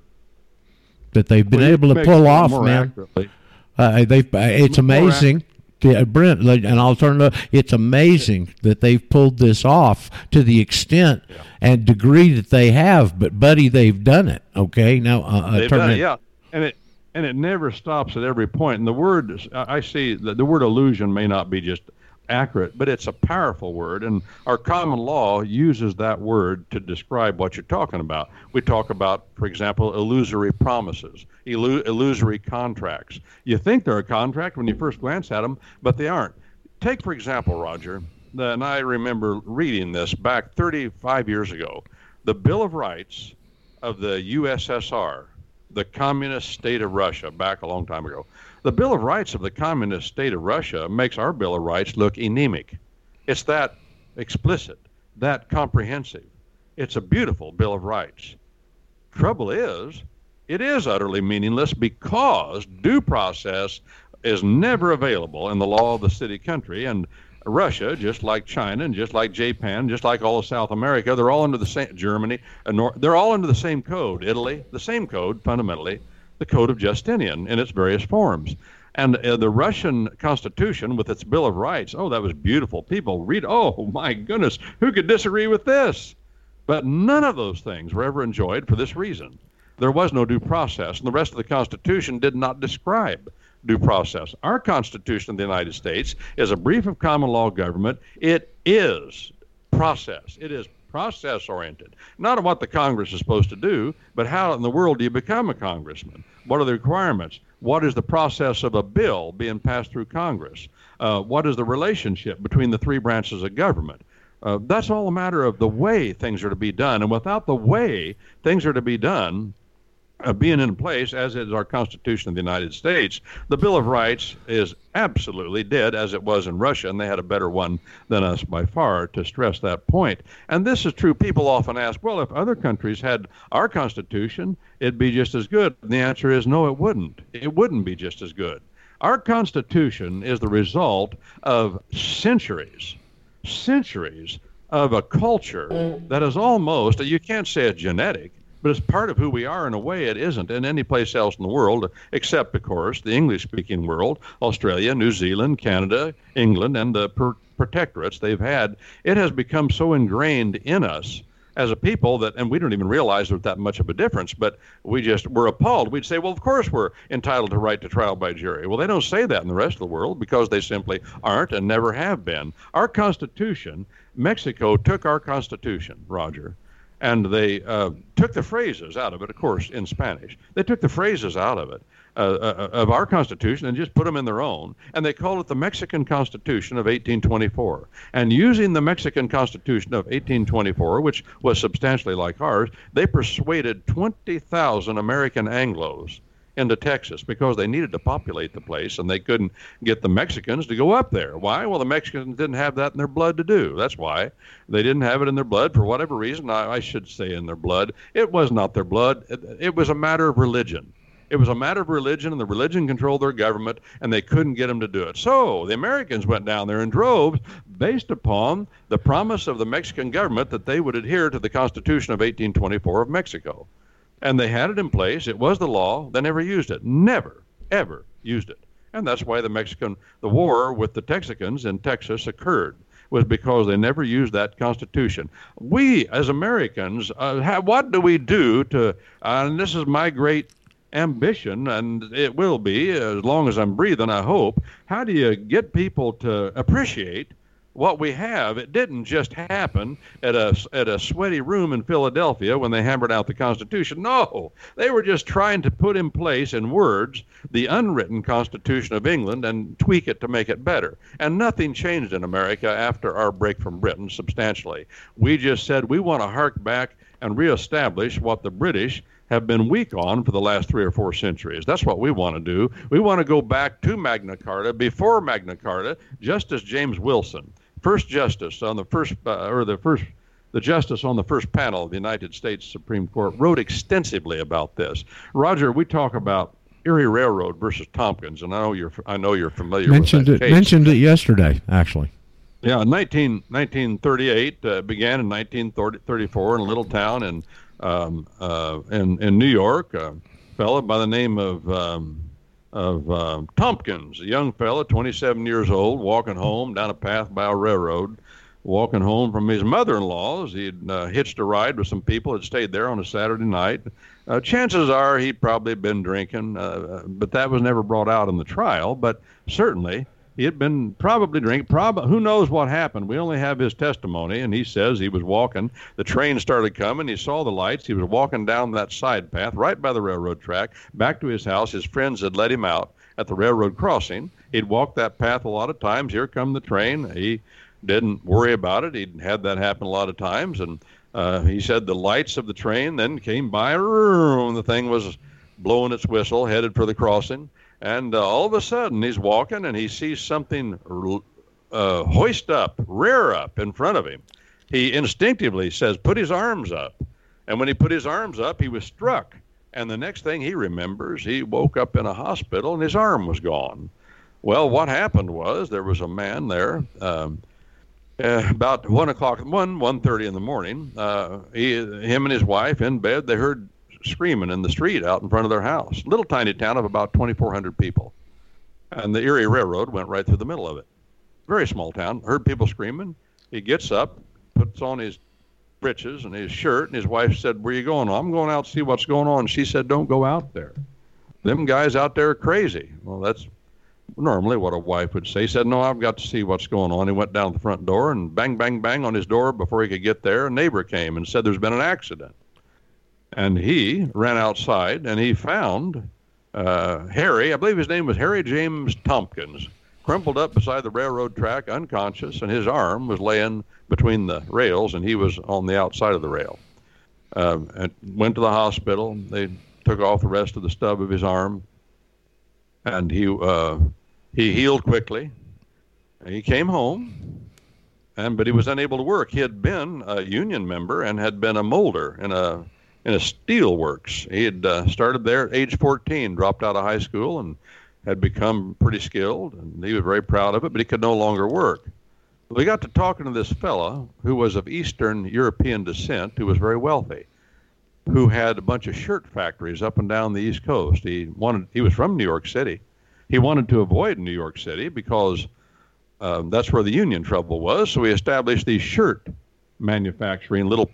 that they've been Well, able to pull off, man. Uh, they it's More ac- amazing. Yeah, Brent, like, and I'll turn it. It's amazing that they've pulled this off to the extent and degree that they have. But, buddy, they've done it. Okay, now uh, uh, They've turn done it, yeah, and it and it never stops at every point. And the word I I see that the word illusion may not be just accurate, but it's a powerful word, and our common law uses that word to describe what you're talking about. We talk about, for example, illusory promises, illu- illusory contracts. You think they're a contract when you first glance at them, but they aren't. Take, for example, Roger, and I remember reading this back 35 years ago. The Bill of Rights of the USSR, the communist state of Russia, back a long time ago. The Bill of Rights of the communist state of Russia makes our Bill of Rights look anemic. It's that explicit, that comprehensive. It's a beautiful Bill of Rights. Trouble is, it is utterly meaningless because due process is never available in the law of the city country. And Russia, just like China and just like Japan, just like all of South America, they're all under the same Germany, they're all under the same code. Italy, the same code fundamentally the Code of Justinian in its various forms. And uh, the Russian Constitution with its Bill of Rights, oh, that was beautiful. People read, oh, my goodness, who could disagree with this? But none of those things were ever enjoyed for this reason. There was no due process, and the rest of the Constitution did not describe due process. Our Constitution of the United States is a brief of common law government. It is process. It is process oriented. Not of what the Congress is supposed to do, but how in the world do you become a congressman? What are the requirements? What is the process of a bill being passed through Congress? Uh, what is the relationship between the three branches of government? Uh, that's all a matter of the way things are to be done. And without the way things are to be done, uh, being in place, as is our Constitution of the United States, the Bill of Rights is absolutely dead, as it was in Russia, and they had a better one than us by far to stress that point. And this is true. People often ask, well, if other countries had our Constitution, it'd be just as good. And the answer is no, it wouldn't. It wouldn't be just as good. Our Constitution is the result of centuries, centuries of a culture that is almost, you can't say it's genetic, but it's part of who we are in a way it isn't in any place else in the world, except, of course, the English speaking world, Australia, New Zealand, Canada, England, and the per- protectorates they've had. It has become so ingrained in us as a people that, and we don't even realize there's that much of a difference, but we just, we're appalled. We'd say, well, of course we're entitled to right to trial by jury. Well, they don't say that in the rest of the world because they simply aren't and never have been. Our Constitution, Mexico took our Constitution, Roger, and they uh, took the phrases out of it, of course, in Spanish. They took the phrases out of it, uh, uh, of our Constitution, and just put them in their own, and they called it the Mexican Constitution of 1824. And using the Mexican Constitution of 1824, which was substantially like ours, they persuaded 20,000 American Anglos into Texas because they needed to populate the place and they couldn't get the Mexicans to go up there. Why? Well, the Mexicans didn't have that in their blood to do. That's why. They didn't have it in their blood for whatever reason. I, I should say in their blood. It was not their blood, it, it was a matter of religion. It was a matter of religion, and the religion controlled their government, and they couldn't get them to do it. So the Americans went down there in droves based upon the promise of the Mexican government that they would adhere to the Constitution of 1824 of Mexico and they had it in place. It was the law. They never used it. Never, ever used it. And that's why the Mexican, the war with the Texicans in Texas occurred was because they never used that Constitution. We, as Americans, uh, have, what do we do to, uh, and this is my great ambition, and it will be as long as I'm breathing, I hope. How do you get people to appreciate what we have, it didn't just happen at a, at a sweaty room in Philadelphia when they hammered out the Constitution. No, they were just trying to put in place in words the unwritten Constitution of England and tweak it to make it better. And nothing changed in America after our break from Britain substantially. We just said we want to hark back and reestablish what the British have been weak on for the last three or four centuries. That's what we want to do. We want to go back to Magna Carta, before Magna Carta, Justice James Wilson first justice on the first uh, or the first the justice on the first panel of the United States Supreme Court wrote extensively about this. Roger, we talk about Erie Railroad versus Tompkins, and I know you're I know you're familiar mentioned with that it case. mentioned it yesterday actually. Yeah, 19, 1938 uh, began in 1934 in a little town in um, uh, in in New York. A fellow by the name of um, of uh, Tompkins, a young fellow, 27 years old, walking home down a path by a railroad, walking home from his mother-in-law's. He'd uh, hitched a ride with some people that stayed there on a Saturday night. Uh, chances are he'd probably been drinking, uh, but that was never brought out in the trial. But certainly he had been probably drinking. Prob- who knows what happened? We only have his testimony, and he says he was walking. The train started coming. He saw the lights. He was walking down that side path right by the railroad track back to his house. His friends had let him out at the railroad crossing. He'd walked that path a lot of times. Here come the train. He didn't worry about it. He'd had that happen a lot of times, and Uh, he said the lights of the train then came by, and the thing was blowing its whistle, headed for the crossing. And uh, all of a sudden, he's walking and he sees something uh, hoist up, rear up in front of him. He instinctively says, Put his arms up. And when he put his arms up, he was struck. And the next thing he remembers, he woke up in a hospital and his arm was gone. Well, what happened was there was a man there. Um, uh, about one o'clock, one one thirty in the morning, uh, he, him and his wife in bed, they heard screaming in the street out in front of their house. Little tiny town of about 2,400 people, and the Erie Railroad went right through the middle of it. Very small town. Heard people screaming. He gets up, puts on his breeches and his shirt, and his wife said, "Where you going?" I'm going out to see what's going on. She said, "Don't go out there. Them guys out there are crazy." Well, that's normally what a wife would say. He said, No, I've got to see what's going on. He went down the front door and bang, bang, bang on his door before he could get there. A neighbor came and said there's been an accident. And he ran outside and he found uh, Harry, I believe his name was Harry James Tompkins, crumpled up beside the railroad track, unconscious, and his arm was laying between the rails and he was on the outside of the rail. Um, and went to the hospital. They took off the rest of the stub of his arm, and he uh, he healed quickly. He came home, and but he was unable to work. He had been a union member and had been a molder in a in a steel works. He had uh, started there at age 14, dropped out of high school, and had become pretty skilled, and he was very proud of it. But he could no longer work. We got to talking to this fella who was of Eastern European descent, who was very wealthy, who had a bunch of shirt factories up and down the East Coast. He wanted he was from New York City he wanted to avoid New York City because um, that's where the union trouble was. So he established these shirt manufacturing little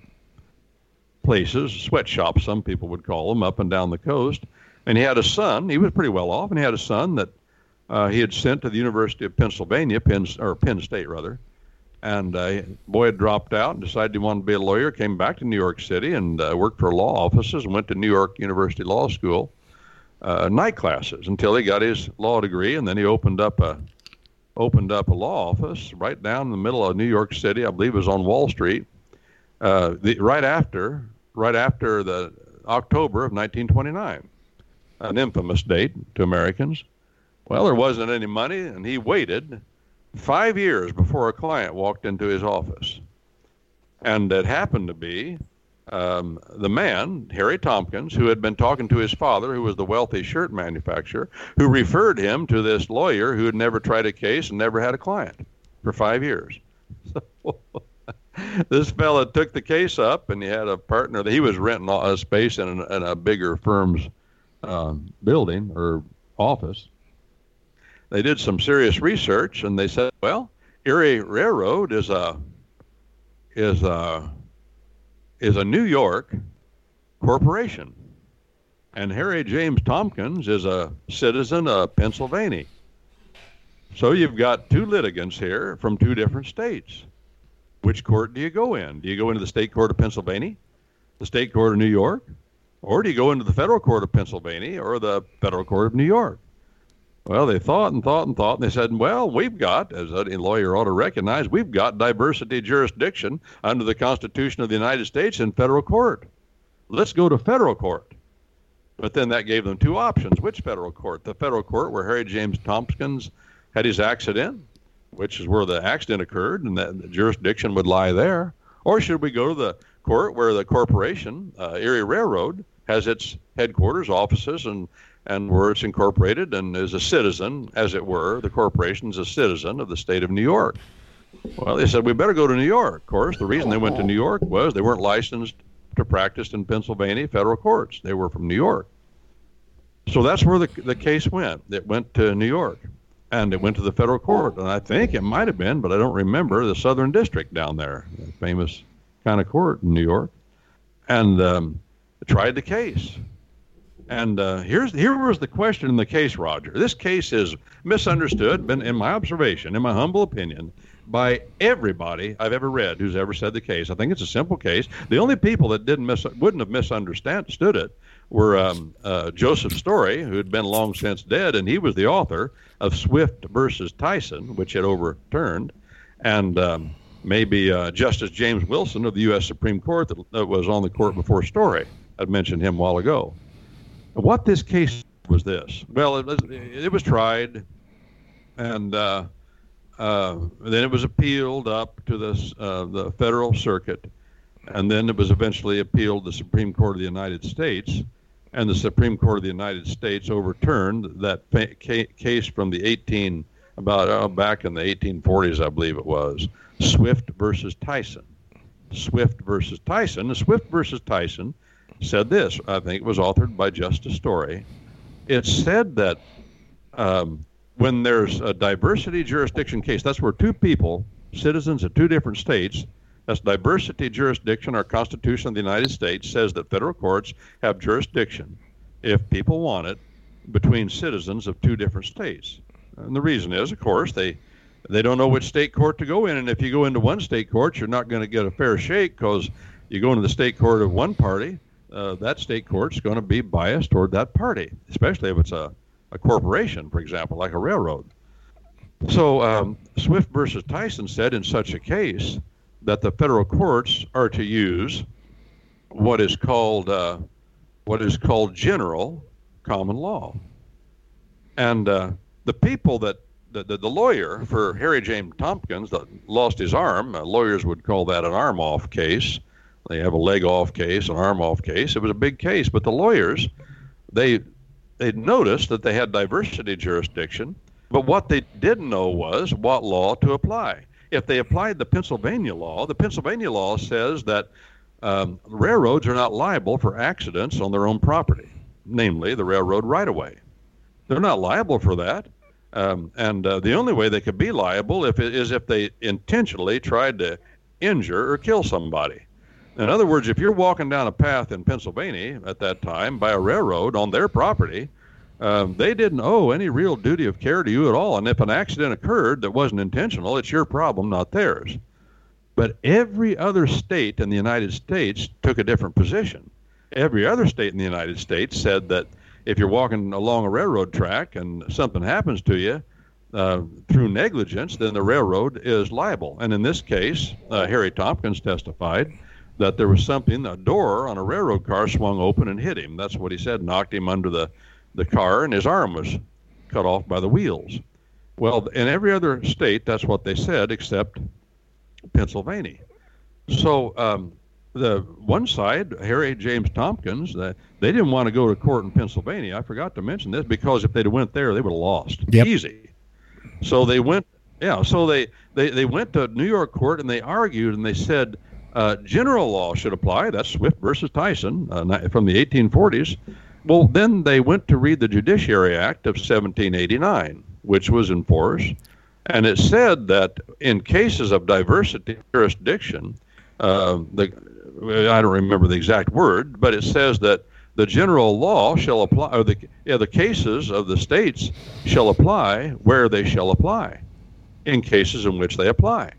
places, sweatshops, some people would call them, up and down the coast. And he had a son. He was pretty well off, and he had a son that uh, he had sent to the University of Pennsylvania, Penn or Penn State rather. And uh, boy had dropped out and decided he wanted to be a lawyer. Came back to New York City and uh, worked for law offices. and Went to New York University Law School uh, night classes until he got his law degree, and then he opened up a opened up a law office right down in the middle of New York City. I believe it was on Wall Street. Uh, the, right after right after the October of 1929, an infamous date to Americans. Well, there wasn't any money, and he waited five years before a client walked into his office. And it happened to be um, the man, Harry Tompkins, who had been talking to his father, who was the wealthy shirt manufacturer, who referred him to this lawyer who had never tried a case and never had a client for five years. So this fella took the case up, and he had a partner that he was renting a space in, in a bigger firm's um, building or office. They did some serious research, and they said, "Well, Erie Railroad is a is a is a New York corporation, and Harry James Tompkins is a citizen of Pennsylvania. So you've got two litigants here from two different states. Which court do you go in? Do you go into the state court of Pennsylvania, the state court of New York, or do you go into the federal court of Pennsylvania or the federal court of New York? Well, they thought and thought and thought, and they said, well, we've got, as a lawyer ought to recognize, we've got diversity jurisdiction under the Constitution of the United States in federal court. Let's go to federal court. But then that gave them two options. Which federal court? The federal court where Harry James Tompkins had his accident, which is where the accident occurred, and that the jurisdiction would lie there. Or should we go to the court where the corporation, uh, Erie Railroad, has its headquarters, offices, and and where it's incorporated and is a citizen, as it were, the corporation is a citizen of the state of New York. Well, they said we better go to New York. Of course, the reason they went to New York was they weren't licensed to practice in Pennsylvania federal courts. They were from New York. So that's where the, the case went. It went to New York and it went to the federal court. And I think it might have been, but I don't remember, the Southern District down there, the famous kind of court in New York. And um, tried the case. And uh, here's here was the question in the case, Roger. This case is misunderstood, been in my observation, in my humble opinion, by everybody I've ever read who's ever said the case. I think it's a simple case. The only people that didn't mis- wouldn't have misunderstood it were um, uh, Joseph Story, who had been long since dead, and he was the author of Swift versus Tyson, which had overturned, and um, maybe uh, Justice James Wilson of the U.S. Supreme Court that, that was on the court before Story. I'd mentioned him a while ago. What this case was this? Well, it was, it was tried, and uh, uh, then it was appealed up to the uh, the federal circuit, and then it was eventually appealed to the Supreme Court of the United States, and the Supreme Court of the United States overturned that fa- ca- case from the 18 about uh, back in the 1840s, I believe it was, Swift versus Tyson. Swift versus Tyson. Swift versus Tyson said this. I think it was authored by Justice Story. It said that um, when there's a diversity jurisdiction case, that's where two people, citizens of two different states, that's diversity jurisdiction. Our Constitution of the United States says that federal courts have jurisdiction, if people want it, between citizens of two different states. And the reason is, of course, they they don't know which state court to go in, and if you go into one state court, you're not going to get a fair shake because you go into the state court of one party, uh, that state court's going to be biased toward that party, especially if it's a, a corporation, for example, like a railroad. So um, Swift versus Tyson said in such a case that the federal courts are to use what is called uh, what is called general common law, and uh, the people that the, the, the, lawyer for Harry James Tompkins that lost his arm, uh, lawyers would call that an arm off case. They have a leg off case, an arm off case. It was a big case, but the lawyers, they they noticed that they had diversity jurisdiction, but what they didn't know was what law to apply. If they applied the Pennsylvania law, the Pennsylvania law says that um, railroads are not liable for accidents on their own property, namely the railroad right of way. They're not liable for that. Um, and uh, the only way they could be liable if it, is if they intentionally tried to injure or kill somebody. In other words, if you're walking down a path in Pennsylvania at that time by a railroad on their property, um, they didn't owe any real duty of care to you at all. And if an accident occurred that wasn't intentional, it's your problem, not theirs. But every other state in the United States took a different position. Every other state in the United States said that if you're walking along a railroad track and something happens to you uh, through negligence, then the railroad is liable. And in this case, uh, Harry Tompkins testified that there was something, a door on a railroad car swung open and hit him. That's what he said, knocked him under the, the car, and his arm was cut off by the wheels. Well, in every other state, that's what they said, except Pennsylvania. So um, the one side, Harry James Tompkins, uh, they didn't want to go to court in Pennsylvania. I forgot to mention this because if they'd went there, they would have lost yep. easy. So they went, yeah. So they, they they went to New York court and they argued and they said uh, general law should apply. That's Swift versus Tyson uh, from the 1840s. Well, then they went to read the Judiciary Act of 1789, which was in force, and it said that in cases of diversity of jurisdiction, uh, the I don't remember the exact word, but it says that the general law shall apply, or the, yeah, the cases of the states shall apply where they shall apply, in cases in which they apply.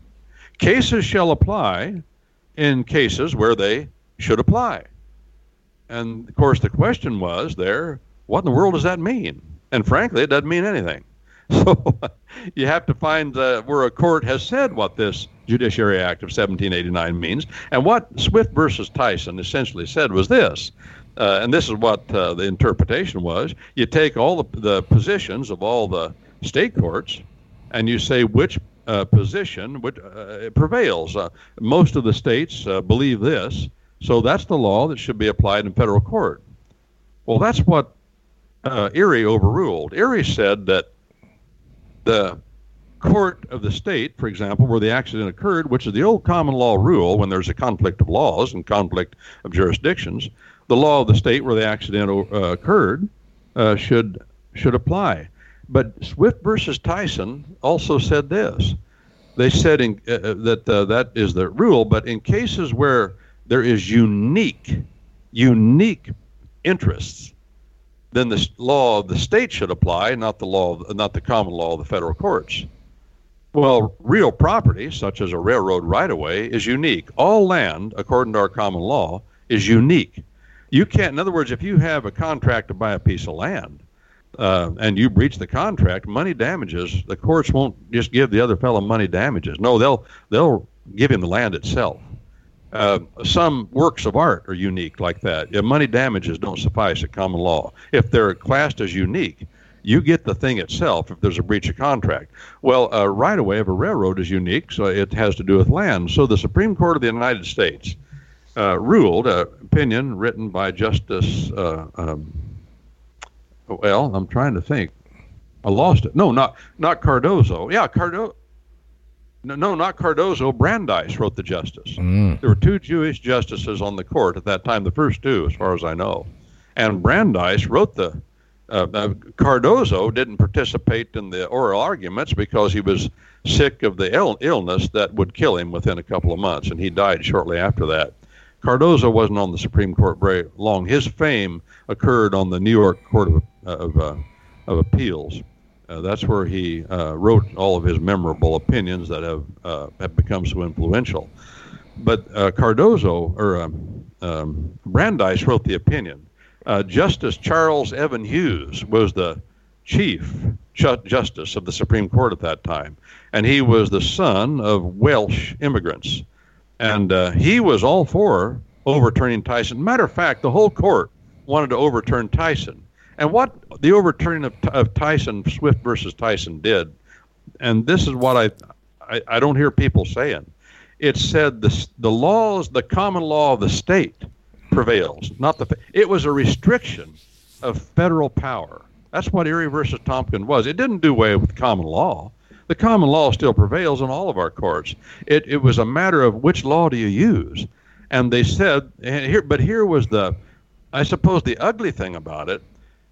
Cases shall apply in cases where they should apply. And of course, the question was there, what in the world does that mean? And frankly, it doesn't mean anything. So you have to find uh, where a court has said what this Judiciary Act of 1789 means. And what Swift versus Tyson essentially said was this, uh, and this is what uh, the interpretation was you take all the, the, positions of all the state courts and you say which uh, position which, uh, prevails. Uh, most of the states believe this, so that's the law that should be applied in federal court. Well, that's what Erie overruled. Erie said that the court of the state, for example, where the accident occurred, which is the old common law rule when there's a conflict of laws and conflict of jurisdictions, the law of the state where the accident uh, occurred uh, should should apply. But Swift versus Tyson also said this. They said in, uh, uh that uh, that is the rule, but in cases where there is unique, unique interests then the law of the state should apply, not the law, of, not the common law of the federal courts. Well, real property, such as a railroad right of way, is unique. All land, according to our common law, is unique. You can't, in other words, if you have a contract to buy a piece of land uh, and you breach the contract, money damages, the courts won't just give the other fellow money damages. No, they'll they'll give him the land itself. Uh, some works of art are unique like that. Yeah, money damages don't suffice at common law. If they're classed as unique, you get the thing itself if there's a breach of contract. Well, a right of way of a railroad is unique, so it has to do with land. So the Supreme Court of the United States uh, ruled, an opinion written by Justice, uh, um, well, I'm trying to think. I lost it. No, not not Cardozo. Yeah, Cardozo. No, no, not Cardozo. Brandeis wrote the justice. Mm. There were two Jewish justices on the court at that time, the first two, as far as I know. And Brandeis wrote the. Uh, uh, Cardozo didn't participate in the oral arguments because he was sick of the Ill- illness that would kill him within a couple of months, and he died shortly after that. Cardozo wasn't on the Supreme Court very long. His fame occurred on the New York Court of, of, uh, of Appeals. Uh, that's where he uh, wrote all of his memorable opinions that have uh, have become so influential. But uh, Cardozo or um, um, Brandeis wrote the opinion. Uh, Justice Charles Evan Hughes was the chief ju- justice of the Supreme Court at that time, and he was the son of Welsh immigrants, and he was all for overturning Tyson. Matter of fact, the whole court wanted to overturn Tyson. And what the overturning of, of Tyson, Swift versus Tyson, did, and this is what I, I, I don't hear people saying. It said the the laws, the common law of the state, prevails, not the. It was a restriction of federal power. That's what Erie versus Tompkins was. It didn't do away with common law. The common law still prevails in all of our courts. It it was a matter of which law do you use, and they said and here. But here was the, I suppose the ugly thing about it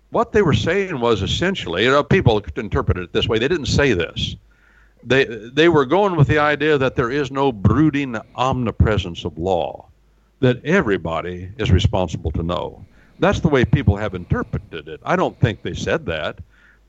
what they were saying was essentially, you know, people interpret it this way. They didn't say this. They they were going with the idea that there is no brooding omnipresence of law, that everybody is responsible to know. That's the way people have interpreted it. I don't think they said that.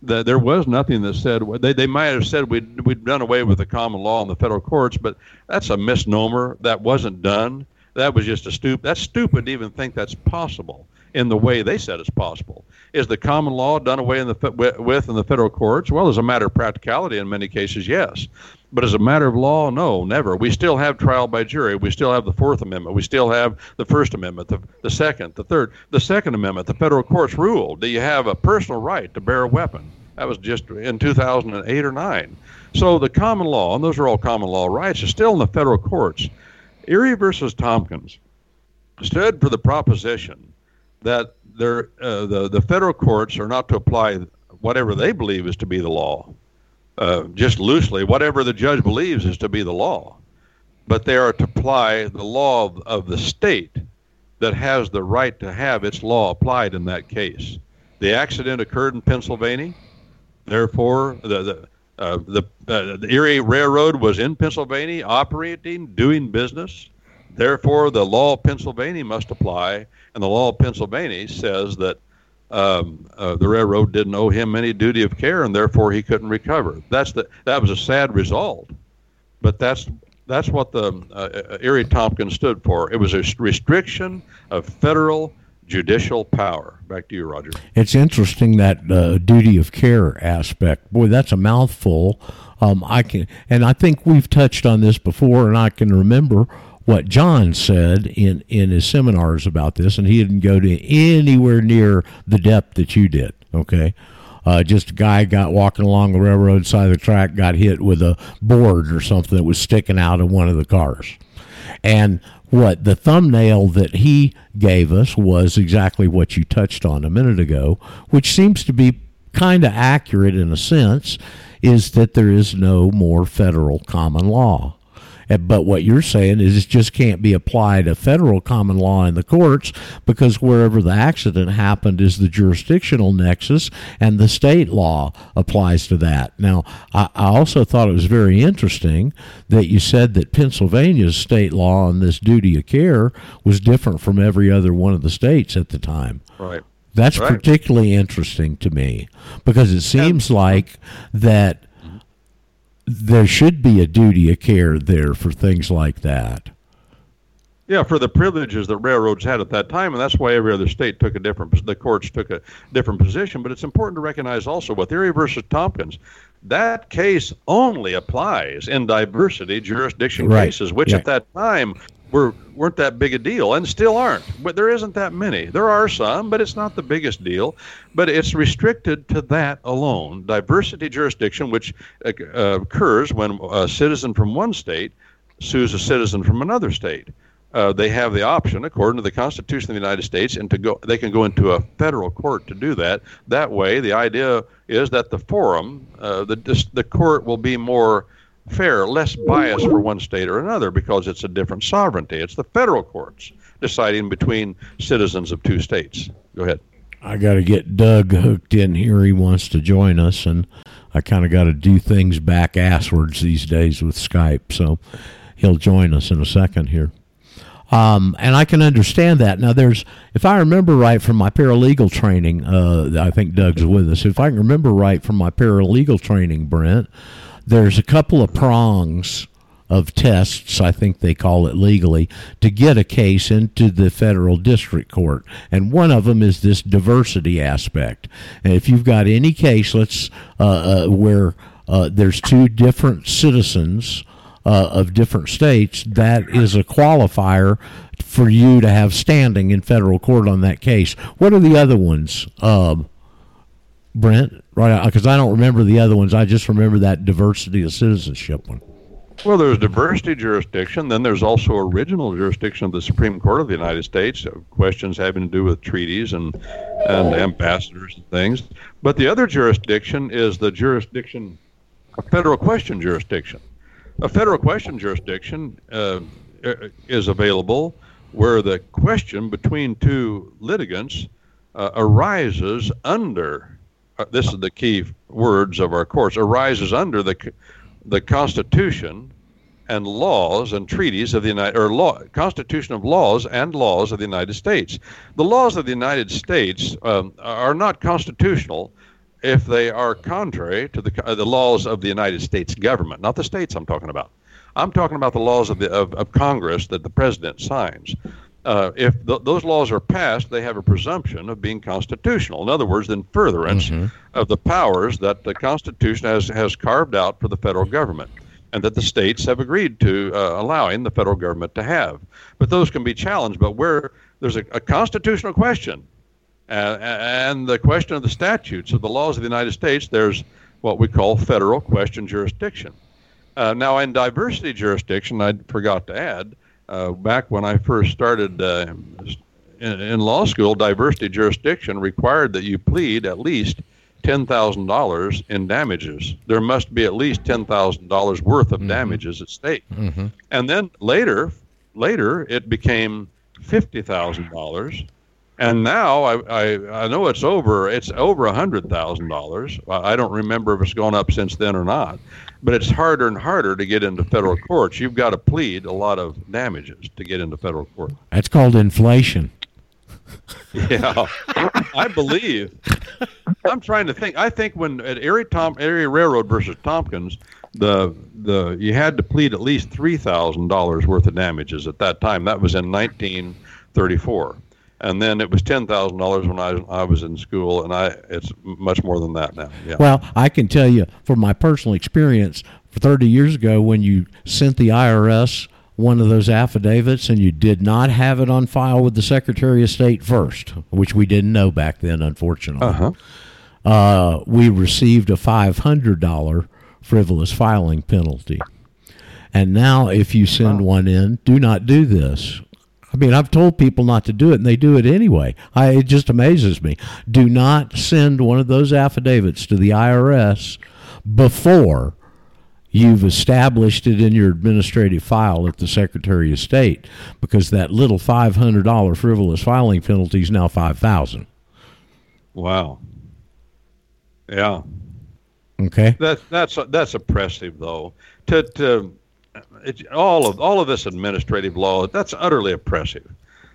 That there was nothing that said they they might have said we'd we'd done away with the common law in the federal courts, but that's a misnomer. That wasn't done. That was just a stupid. That's stupid to even think that's possible in the way they said it's possible. Is the common law done away the with in the federal courts? Well, as a matter of practicality, in many cases, yes. But as a matter of law, no, never. We still have trial by jury. We still have the Fourth Amendment. We still have the First Amendment, the, the Second, the Third. The Second Amendment, the federal courts rule. Do you have a personal right to bear a weapon? That was just in 2008 or 9. So the common law, and those are all common law rights, is still in the federal courts. Erie versus Tompkins stood for the proposition that uh, the the federal courts are not to apply whatever they believe is to be the law, uh, just loosely. Whatever the judge believes is to be the law, but they are to apply the law of, of the state that has the right to have its law applied in that case. The accident occurred in Pennsylvania, therefore the the uh, the, uh, the Erie Railroad was in Pennsylvania, operating, doing business. Therefore, the law of Pennsylvania must apply, and the law of Pennsylvania says that um, uh, the railroad didn't owe him any duty of care, and therefore he couldn't recover. That's the that was a sad result, but that's that's what the uh, Erie Tompkins stood for. It was a restriction of federal judicial power. Back to you, Roger. It's interesting that uh, duty of care aspect. Boy, that's a mouthful. Um, I can, and I think we've touched on this before, and I can remember what John said in, in his seminars about this, and he didn't go to anywhere near the depth that you did. Okay. Uh, just a guy got walking along the railroad side of the track, got hit with a board or something that was sticking out of one of the cars. And what the thumbnail that he gave us was exactly what you touched on a minute ago, which seems to be kind of accurate in a sense, is that there is no more federal common law. But what you're saying is it just can't be applied a federal common law in the courts because wherever the accident happened is the jurisdictional nexus and the state law applies to that. Now, I, I also thought it was very interesting that you said that Pennsylvania's state law on this duty of care was different from every other one of the states at the time. Right. That's Right. particularly interesting to me because it seems like that there should be a duty of care there for things like that. Yeah, for the privileges that railroads had at that time, and that's why every other state took a different. The courts took a different position. But it's important to recognize also with Erie versus Tompkins, that case only applies in diversity jurisdiction Right. cases, which Yeah. at that time were weren't that big a deal, and still aren't. But there isn't that many. There are some, but it's not the biggest deal. But it's restricted to that alone. Diversity jurisdiction, which uh, occurs when a citizen from one state sues a citizen from another state. Uh, they have the option, according to the Constitution of the United States, and to go, they can go into a federal court to do that. That way, the idea is that the forum, uh, the the court, will be more fair, less biased for one state or another because it's a different sovereignty. It's the federal courts deciding between citizens of two states. Go ahead. I got to get Doug hooked in here. He wants to join us, and I kind of got to do things back asswards these days with Skype. So he'll join us in a second here. Um, and I can understand that. Now, there's, if I remember right from my paralegal training, uh, I think Doug's with us. If I can remember right from my paralegal training, Brent, there's a couple of prongs of tests, I think they call it legally, to get a case into the federal district court. And one of them is this diversity aspect. And if you've got any case, let's, uh, uh, where uh, there's two different citizens uh, of different states, that is a qualifier for you to have standing in federal court on that case. What are the other ones, uh, Brent? Right, because I don't remember the other ones. I just remember that diversity of citizenship one. Well, there's diversity jurisdiction. Then there's also original jurisdiction of the Supreme Court of the United States. uh, Questions having to do with treaties and and ambassadors and things. But the other jurisdiction is the jurisdiction, a federal question jurisdiction. A federal question jurisdiction uh, uh, is available where the question between two litigants uh, arises under. Uh, this is the key words of our course. Arises under the the Constitution and laws and treaties of the United or law Constitution of laws and laws of the United States. The laws of the United States um, are not constitutional if they are contrary to the uh, the laws of the United States government, not the states I'm talking about. I'm talking about the laws of the of, of Congress that the president signs. Uh, if th- those laws are passed, they have a presumption of being constitutional. In other words, in furtherance of the powers that the Constitution has, has carved out for the federal government and that the states have agreed to uh, allowing the federal government to have. But those can be challenged. But where there's a, a constitutional question uh, and the question of the statutes of the laws of the United States, there's what we call federal question jurisdiction. Uh, now, in diversity jurisdiction, I forgot to add, uh, back when I first started uh, in, in law school, diversity jurisdiction required that you plead at least $10,000 in damages. There must be at least $10,000 worth of damages at stake. And then later, later it became $50,000. And now I, I, I know it's over it's over a hundred thousand dollars. I don't remember if it's gone up since then or not, but it's harder and harder to get into federal courts. You've got to plead a lot of damages to get into federal court. That's called inflation. Yeah, I believe. I'm trying to think. I think when at Erie Tom Erie Railroad versus Tompkins, the the you had to plead at least three thousand dollars worth of damages at that time. That was in 1934, and then it was ten thousand dollars when I I was in school, and I it's much more than that now. Yeah. Well, I can tell you from my personal experience, 30 years ago, when you sent the IRS one of those affidavits and you did not have it on file with the Secretary of State first, which we didn't know back then, unfortunately, Uh-huh. uh, we received a $500 frivolous filing penalty. And now, if you send one in, do not do this. I mean, I've told people not to do it, and they do it anyway. I, it just amazes me. Do not send one of those affidavits to the IRS before you've established it in your administrative file at the Secretary of State, because that little five hundred dollar frivolous filing penalty is now five thousand. Wow. Yeah. Okay. That that's that's oppressive, though. To to it, all of all of this administrative law that's utterly oppressive.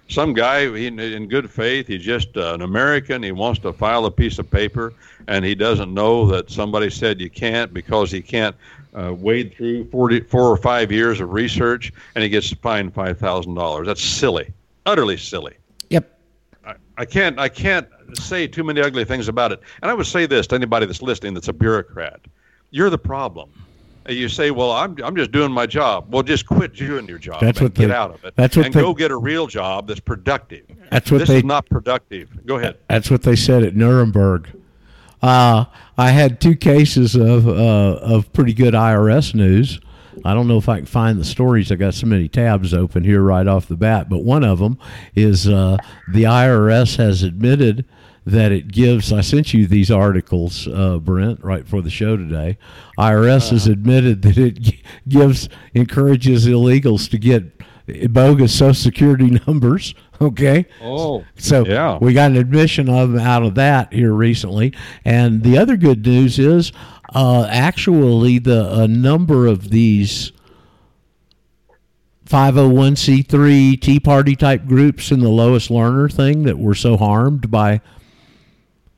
some guy he, in good faith, he's just uh, an American. He wants to file a piece of paper, and he doesn't know that somebody said you can't because he can't uh, wade through 40, four or five years of research, and he gets fined five thousand dollars. That's silly, utterly silly. Yep. I, I can't I can't say too many ugly things about it. And I would say this to anybody that's listening that's a bureaucrat: you're the problem. You say, "Well, I'm I'm just doing my job." Well, just quit doing your job. That's and what get out of it. that's what and they- go get a real job that's productive. That's what this they- is not productive. Go ahead. That's what they said at Nuremberg. Uh, I had two cases of uh, of pretty good IRS news. I don't know if I can find the stories. I got so many tabs open here right off the bat. But one of them is uh, the IRS has admitted that it gives. I sent you these articles, uh, Brent, right for the show today. IRS has admitted that it gives encourages illegals to get bogus Social Security numbers. Okay. Oh, So Yeah. we got an admission of out of that here recently, and the other good news is uh, actually the a number of these 501c3 Tea Party type groups in the Lois Lerner thing that were so harmed by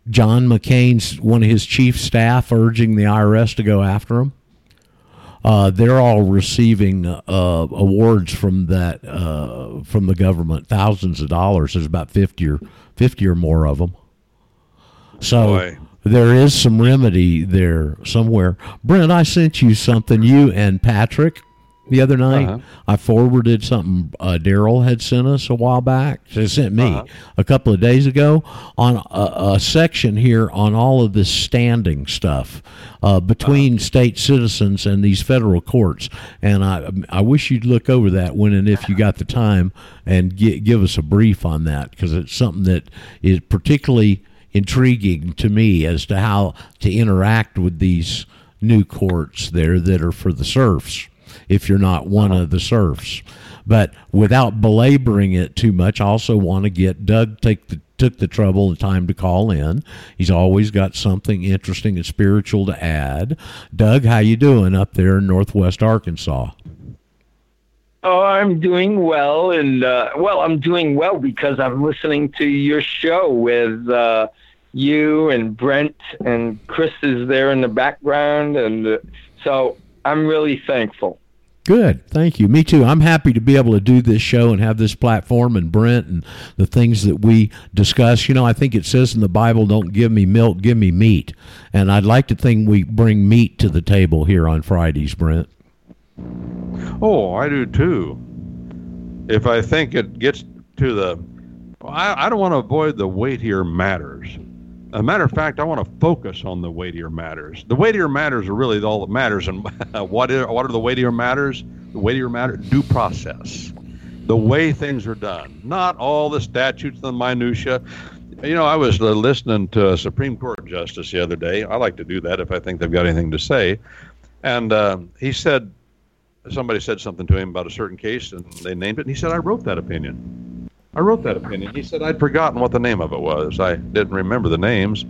John McCain's one of his chief staff urging the IRS to go after them. Uh, they're all receiving uh, awards from that uh, from the government, thousands of dollars. There's about fifty or fifty or more of them. So Boy. there is some remedy there somewhere. Brent, I sent you something. You and Patrick the other night. Uh-huh. I forwarded something uh, Daryl had sent us a while back. He sent me Uh-huh. a couple of days ago on a, a section here on all of this standing stuff uh, between state citizens and these federal courts. And I I wish you'd look over that when and if you got the time and gi- give us a brief on that because it's something that is particularly intriguing to me as to how to interact with these new courts there that are for the serfs if you're not one of the serfs. But without belaboring it too much, I also want to get Doug take the took the trouble and time to call in. He's always got something interesting and spiritual to add. Doug, how you doing up there in Northwest Arkansas? Oh, I'm doing well, and uh, well, I'm doing well because I'm listening to your show with uh, you and Brent and Chris is there in the background, and uh, so I'm really thankful. Good. Thank you. Me too. I'm happy to be able to do this show and have this platform and Brent and the things that we discuss. You know, I think it says in the Bible, don't give me milk, give me meat. And I'd like to think we bring meat to the table here on Fridays, Brent. Oh, I do too. If I think it gets to the, I, I don't want to avoid the weightier matters. A matter of fact, I want to focus on the weightier matters. The weightier matters are really all that matters. And what are, what are the weightier matters? The weightier matter due process, the way things are done, not all the statutes and the minutia. You know, I was uh, listening to a Supreme Court justice the other day. I like to do that if I think they've got anything to say. And uh, he said, somebody said something to him about a certain case and they named it and he said i wrote that opinion i wrote that opinion. He said i'd forgotten what the name of it was. I didn't remember the names.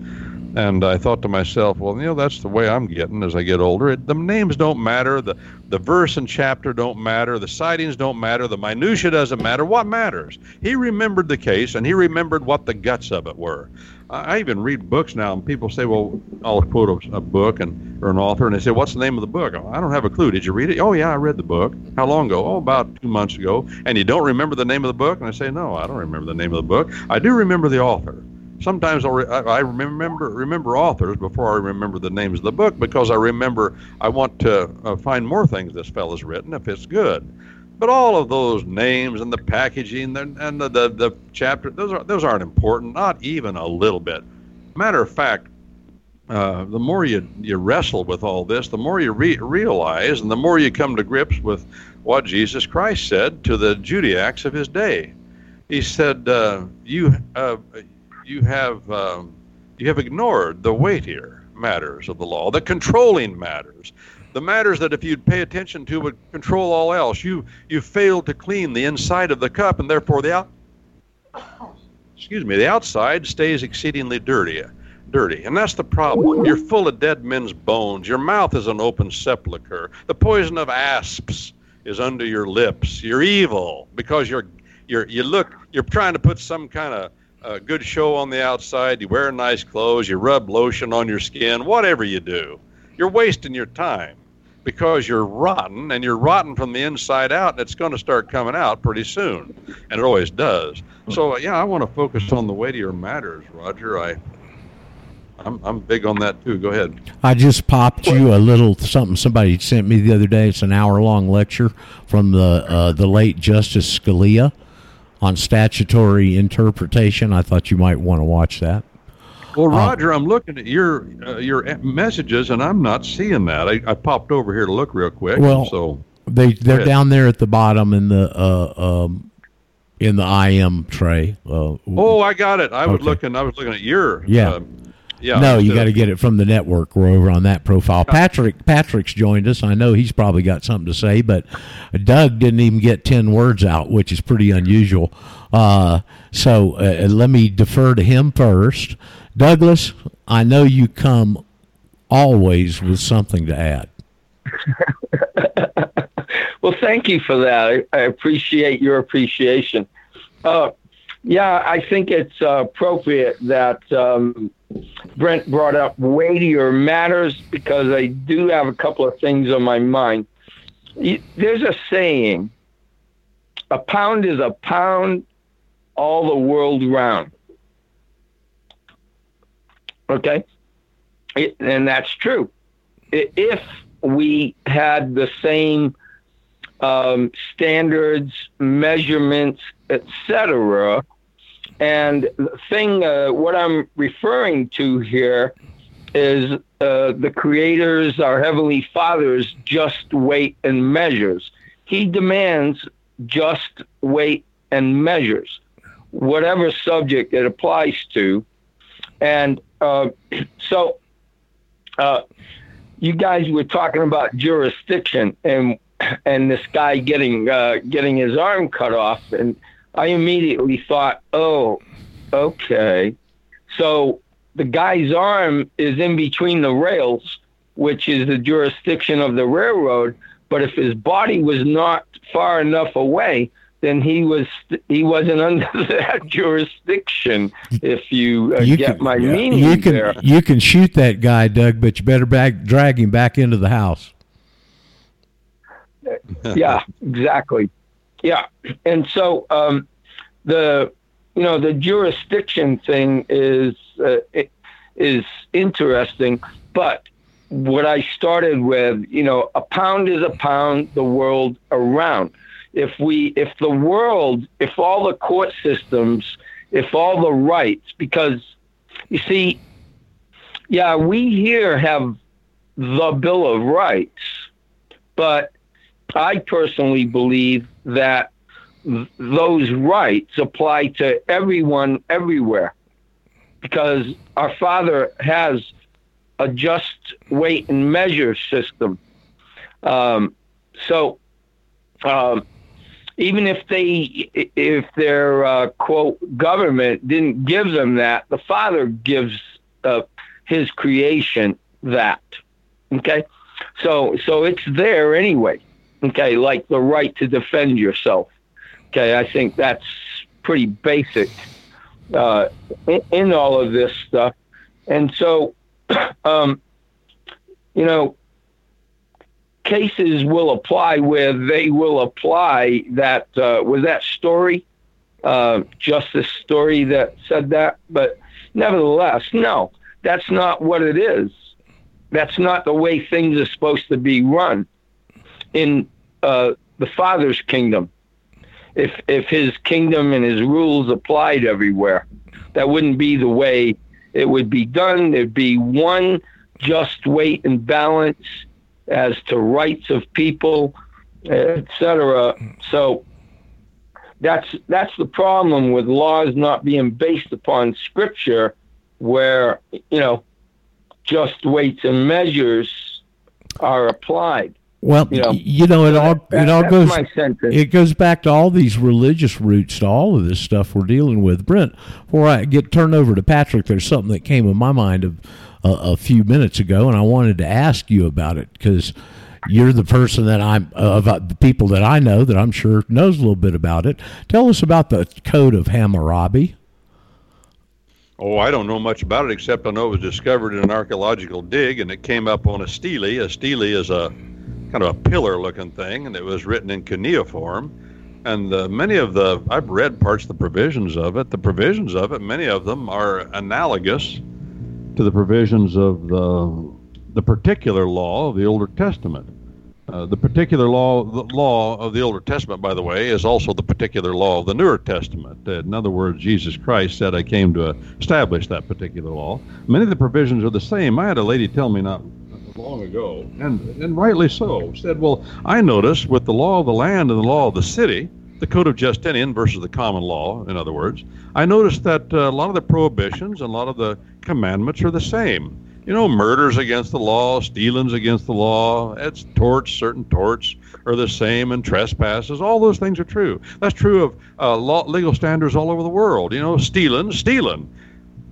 And i thought to myself well you know that's the way i'm getting as i get older. It, the names don't matter. The, the verse and chapter don't matter. The sightings don't matter. The minutia doesn't matter. What matters? He remembered the case and he remembered what the guts of it were I even read books now, and people say, "Well, I'll quote a, a book and or an author," and they say, "What's the name of the book?" I don't have a clue. Did you read it? Oh, yeah, I read the book. How long ago? Oh, about two months ago. And you don't remember the name of the book? And I say, "No, I don't remember the name of the book. I do remember the author." Sometimes I'll re- I I remember remember authors before I remember the names of the book because I remember I want to uh, find more things this fellow's written if it's good. But all of those names and the packaging and the, the, the chapter those are those aren't important, not even a little bit. Matter of fact, uh, the more you you wrestle with all this, the more you re- realize, and the more you come to grips with what Jesus Christ said to the Judaix of his day. He said, uh, "You uh, you have um, you have ignored the weightier matters of the law, the controlling matters." The matters that if you'd pay attention to would control all else. You you failed to clean the inside of the cup, and therefore the out excuse me the outside stays exceedingly dirty. Dirty, and that's the problem. You're full of dead men's bones. Your mouth is an open sepulcher. The poison of asps is under your lips. You're evil because you're you're you look you're trying to put some kind of uh, good show on the outside. You wear nice clothes. You rub lotion on your skin. Whatever you do, you're wasting your time because you're rotten and you're rotten from the inside out and it's going to start coming out pretty soon and it always does so yeah i want to focus on the weightier matters roger i I'm, I'm big on that too go ahead I just popped you a little something somebody sent me the other day. It's an hour long lecture from the uh, the late Justice Scalia on statutory interpretation. I thought you might want to watch that. Well roger i'm looking at your uh, your messages and i'm not seeing that I, I popped over here to look real quick Well- so They they're down there at the bottom in the uh, um, in the IM tray. Uh, oh i got it i was looking i was looking at your Yeah. uh, yeah no, you got to get it from the network. We're over on that profile. Patrick Patrick's joined us. I know he's probably got something to say, but Doug didn't even get ten words out, which is pretty unusual. Uh, so uh, let me defer to him first. Douglas, I know you come always with something to add. Well, thank you for that. I, I appreciate your appreciation. Uh, yeah, I think it's uh, appropriate that um, Brent brought up weightier matters because I do have a couple of things on my mind. There's a saying a pound is a pound all the world round. Okay? It, and that's true. If we had the same um, standards, measurements, etc. And the thing, uh, what I'm referring to here is uh, the Creator's, our Heavenly Father's just weight and measures. He demands just weight and measures, whatever subject it applies to. And uh, so, uh, you guys were talking about jurisdiction and and this guy getting uh, getting his arm cut off, and I immediately thought, oh, okay, so the guy's arm is in between the rails, which is the jurisdiction of the railroad. But if his body was not far enough away, then he was he wasn't under that jurisdiction. If you, uh, get can, my yeah, meaning you can there. you can shoot that guy, Doug, but you better back, drag him back into the house. yeah, exactly. Yeah, and so um, the you know the jurisdiction thing is uh, is interesting, but what I started with, you know, a pound is a pound the world around. If we, if the world, if all the court systems, if all the rights, because you see, yeah, we here have the Bill of Rights, but I personally believe that th- those rights apply to everyone everywhere because our Father has a just weight and measure system. Um, so um, even if they, if their uh, quote government didn't give them that, the Father gives uh, His creation that. Okay, so so it's there anyway. Okay, like the right to defend yourself. Okay, I think that's pretty basic uh, in, in all of this stuff. And so, um, you know, cases will apply where they will apply that uh, was that story, uh, justice story that said that. But nevertheless, no, that's not what it is. That's not the way things are supposed to be run in uh, the Father's kingdom. If if His kingdom and His rules applied everywhere, that wouldn't be the way it would be done. There'd be one just weight and balance as to rights of people, etc. So that's that's the problem with laws not being based upon Scripture, where you know just weights and measures are applied. Well, You know, you know, it all That- it all goes it goes back to all these religious roots to all of this stuff we're dealing with. Brent, before I get turned over to Patrick, there's something that came in my mind of, uh, a few minutes ago, and I wanted to ask you about it because you're the person that I'm of uh, the people that I know that I'm sure knows a little bit about it. Tell us about the Code of Hammurabi. Oh, I don't know much about it except I know it was discovered in an archaeological dig and it came up on a stele. A stele is a kind of a pillar-looking thing, and it was written in cuneiform. And many of the I've read parts of the provisions of it. The provisions of it, many of them are analogous to the provisions of the the particular law of the Older Testament. Uh, the particular law, the law of the Older Testament, by the way, is also the particular law of the Newer Testament. Uh, in other words, Jesus Christ said, "I came to establish that particular law." Many of the provisions are the same. I had a lady tell me not long ago, and and rightly so, said, "Well, I noticed with the law of the land and the law of the city, the Code of Justinian versus the common law, in other words, I noticed that uh, a lot of the prohibitions and a lot of the commandments are the same." you know, murders against the law, stealings against the law, it's torts, certain torts are the same, and trespasses. All those things are true. That's true of uh, law, legal standards all over the world. You know, stealing, stealing.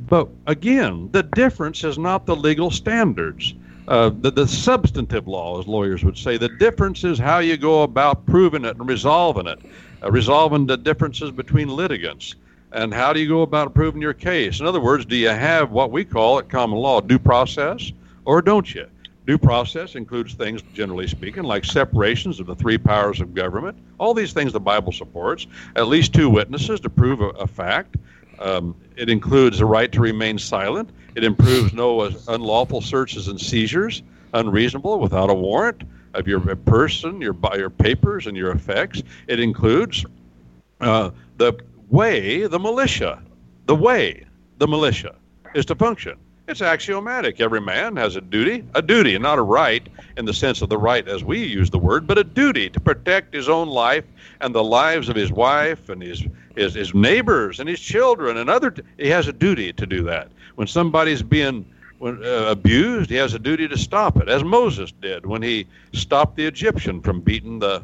But again, the difference is not the legal standards. Uh, the, the substantive law, as lawyers would say, the difference is how you go about proving it and resolving it, uh, resolving the differences between litigants. And how do you go about proving your case? In other words, do you have what we call at common law due process or don't you? Due process includes things, generally speaking, like separations of the three powers of government. All these things the Bible supports. At least two witnesses to prove a, a fact. Um, it includes the right to remain silent. It improves no unlawful searches and seizures, unreasonable without a warrant of your person, your your papers, and your effects. It includes uh, the way the militia, the way the militia is to function. It's axiomatic. Every man has a duty, a duty, not a right in the sense of the right as we use the word, but a duty to protect his own life and the lives of his wife and his his, his neighbors and his children and other. He has a duty to do that. When somebody's being when, uh, abused, he has a duty to stop it, as Moses did when he stopped the Egyptian from beating the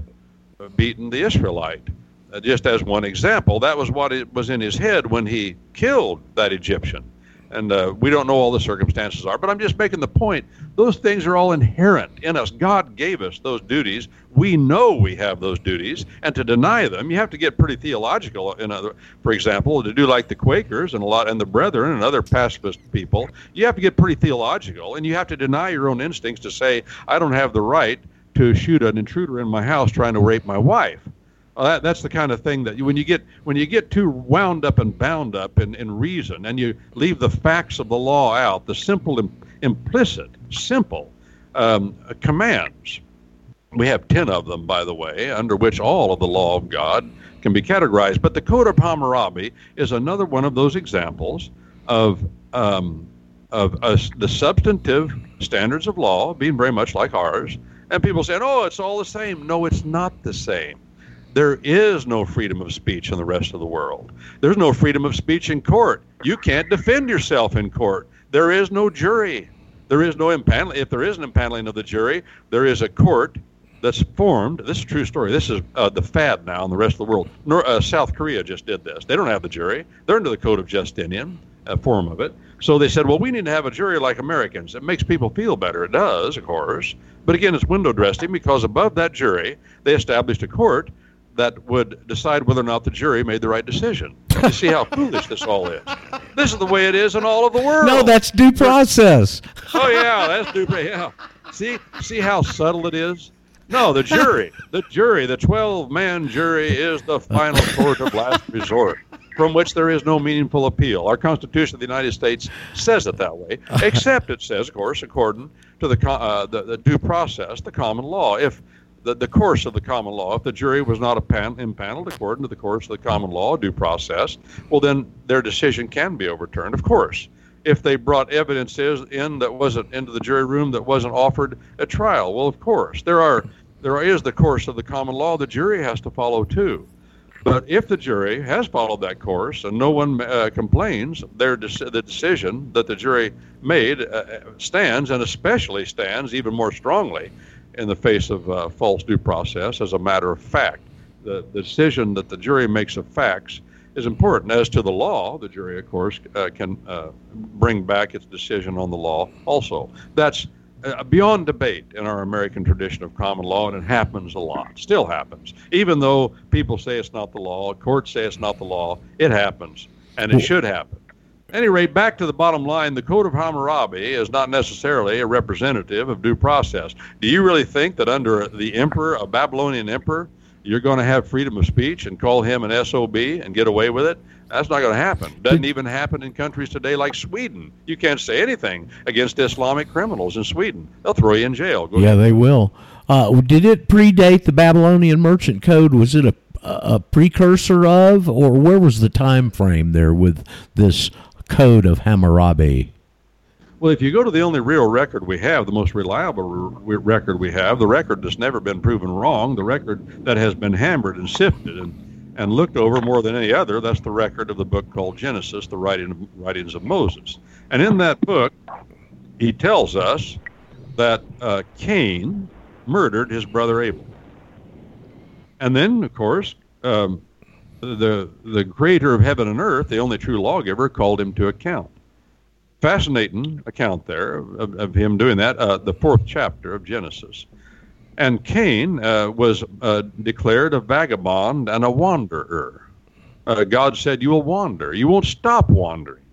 uh, beating the Israelite. Uh, just as one example, that was what it was in his head when he killed that Egyptian. And uh, we don't know all the circumstances are, but I'm just making the point. Those things are all inherent in us. God gave us those duties. We know we have those duties, and to deny them, you have to get pretty theological. In other, for example, to do like the Quakers and a lot, and the Brethren and other pacifist people, you have to get pretty theological, and you have to deny your own instincts to say, I don't have the right to shoot an intruder in my house trying to rape my wife. Well, that, that's the kind of thing that you, when you get when you get too wound up and bound up in, in reason, and you leave the facts of the law out, the simple, Im, implicit, simple um, commands. We have ten of them, by the way, under which all of the law of God can be categorized. But the Code of Hammurabi is another one of those examples of um, of uh, the substantive standards of law being very much like ours, and people saying, "Oh, it's all the same." No, it's not the same. There is no freedom of speech in the rest of the world. There's no freedom of speech in court. You can't defend yourself in court. There is no jury. There is no impaneling. If there is an impaneling of the jury, there is a court that's formed. This is true story. This is uh, the fad now in the rest of the world. Nor, uh, South Korea just did this. They don't have the jury. They're under the Code of Justinian, a form of it. So they said, well, we need to have a jury like Americans. It makes people feel better. It does, of course. But again, it's window dressing because above that jury, they established a court that would decide whether or not the jury made the right decision. You see how foolish this all is. This is the way it is in all of the world. No, that's due process. oh yeah, that's due. process. Yeah. See, see how subtle it is. No, the jury, the jury, the twelve-man jury is the final court of last resort, from which there is no meaningful appeal. Our Constitution of the United States says it that way, except it says, of course, according to the, uh, the, the due process, the common law. If the, the course of the common law. If the jury was not pan, impaneled according to the course of the common law due process, well, then their decision can be overturned, of course. If they brought evidences in that wasn't into the jury room that wasn't offered at trial, well, of course, there are there is the course of the common law. The jury has to follow too. But if the jury has followed that course and no one uh, complains, their de- the decision that the jury made uh, stands, and especially stands even more strongly in the face of uh, false due process as a matter of fact. The, the decision that the jury makes of facts is important. As to the law, the jury, of course, uh, can uh, bring back its decision on the law also. That's uh, beyond debate in our American tradition of common law, and it happens a lot. Still happens, even though people say it's not the law, courts say it's not the law. It happens, and it should happen. At any rate, back to the bottom line, the Code of Hammurabi is not necessarily a representative of due process. Do you really think that under the emperor, a Babylonian emperor, you're going to have freedom of speech and call him an SOB and get away with it? That's not going to happen. Doesn't even happen in countries today like Sweden. You can't say anything against Islamic criminals in Sweden. They'll throw you in jail. Go Yeah, ahead. they will. Uh, did it predate the Babylonian Merchant Code? Was it a, a precursor of, or where was the time frame there with this Code of Hammurabi? Well, if you go to the only real record we have, the most reliable re- record we have, the record that's never been proven wrong, the record that has been hammered and sifted and, and looked over more than any other, that's the record of the book called Genesis, the writing, writings of Moses. And in that book, he tells us that uh, Cain murdered his brother Abel. And then, of course, um, the the creator of heaven and earth, the only true lawgiver, called him to account. Fascinating account there of, of him doing that. Uh, the fourth chapter of Genesis, and Cain uh, was uh, declared a vagabond and a wanderer. Uh, God said, "You will wander. You won't stop wandering."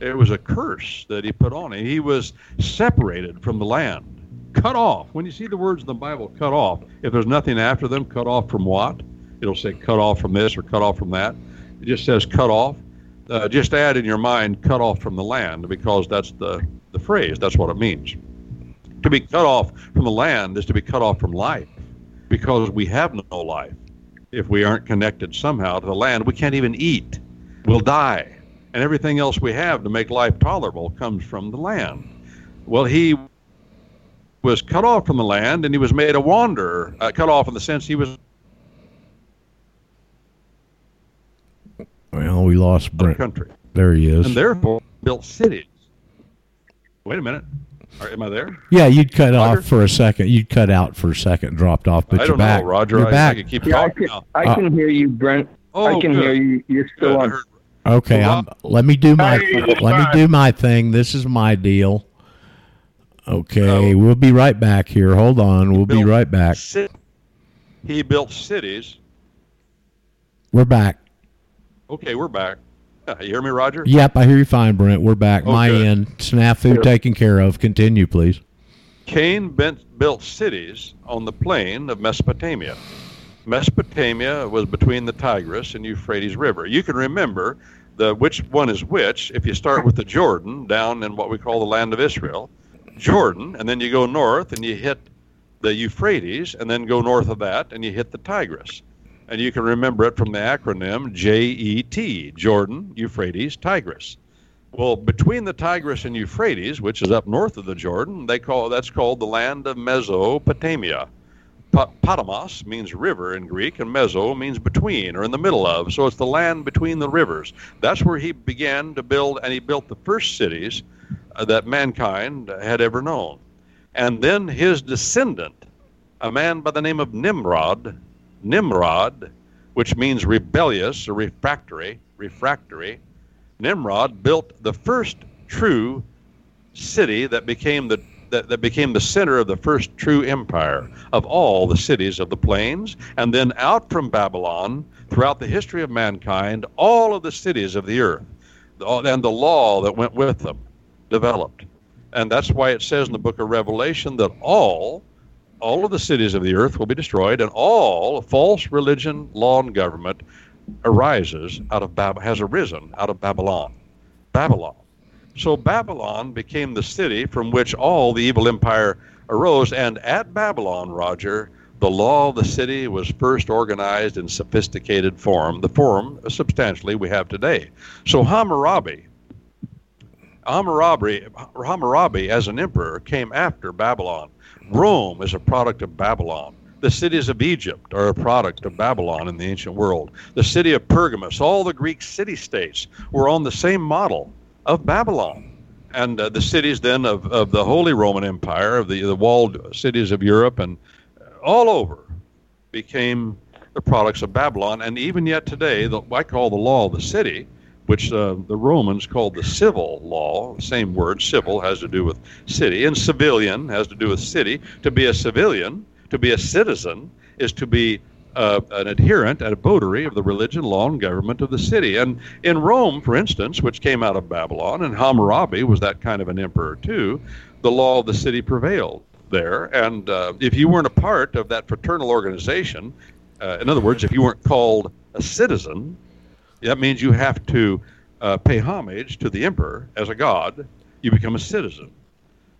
It was a curse that He put on him. He was separated from the land, cut off. When you see the words in the Bible, "cut off," if there's nothing after them, cut off from what? It'll say cut off from this or cut off from that. It just says cut off. Uh, just add in your mind cut off from the land because that's the, the phrase. That's what it means. To be cut off from the land is to be cut off from life because we have no life. If we aren't connected somehow to the land, we can't even eat. We'll die. And everything else we have to make life tolerable comes from the land. Well, he was cut off from the land and he was made a wanderer, uh, cut off in the sense he was Well, we lost Brent. country. There he is. and therefore built cities. Wait a minute. Are, am I there? yeah, you'd cut Roger? off for a second. You'd cut out for a second, dropped off, but I you're don't back. know, Roger. You're I, back. I can keep Yeah, I talking can, now. I can uh, hear you, Brent. Oh, I can good. hear you. You're still Good. I on. Okay, I'm, let me do my Hey, let me do my thing. This is my deal. Okay, we'll be right back here. Hold on, we'll be right back. ci- He built cities. We're back. Okay, we're back. Yeah, you hear me, Roger? Yep, I hear you fine, Brent. We're back. Oh, my good. end. Snafu taken care of. Continue, please. Cain bent, built cities on the plain of Mesopotamia. Mesopotamia was between the Tigris and Euphrates River. You can remember the which one is which if you start with the Jordan down in what we call the land of Israel, Jordan, and then you go north and you hit the Euphrates, and then go north of that and you hit the Tigris. And you can remember it from the acronym JET, Jordan, Euphrates, Tigris. Well, between the Tigris and Euphrates, which is up north of the Jordan, they call that's called the land of Mesopotamia. Potamos means river in Greek, and Meso means between or in the middle of. So it's the land between the rivers. That's where he began to build, and he built the first cities uh, that mankind had ever known. And then his descendant, a man by the name of Nimrod, Nimrod, which means rebellious or refractory, refractory. Nimrod built the first true city that became the that, that became the center of the first true empire of all the cities of the plains, and then out from Babylon throughout the history of mankind, all of the cities of the earth, and the law that went with them, developed, and that's why it says in the book of Revelation that all all of the cities of the earth will be destroyed, and all false religion, law, and government arises out of Bab- has arisen out of Babylon. Babylon. So Babylon became the city from which all the evil empire arose, and at Babylon, Roger, the law of the city was first organized in sophisticated form, the form substantially we have today. So Hammurabi, Hammurabi, Hammurabi as an emperor came after Babylon. Rome is a product of Babylon. The cities of Egypt are a product of Babylon in the ancient world. The city of Pergamus, all the Greek city states were on the same model of Babylon. And uh, the cities then of, of the Holy Roman Empire, of the, the walled cities of Europe and all over, became the products of Babylon. And even yet today, the, I call the law of the city, which uh, the Romans called the civil law. Same word, civil, has to do with city, and civilian has to do with city. To be a civilian, to be a citizen, is to be uh, an adherent and a votary of the religion, law, and government of the city. And in Rome, for instance, which came out of Babylon, and Hammurabi was that kind of an emperor too, the law of the city prevailed there. And uh, if you weren't a part of that fraternal organization, uh, in other words, if you weren't called a citizen, that means you have to uh, pay homage to the emperor as a god. You become a citizen.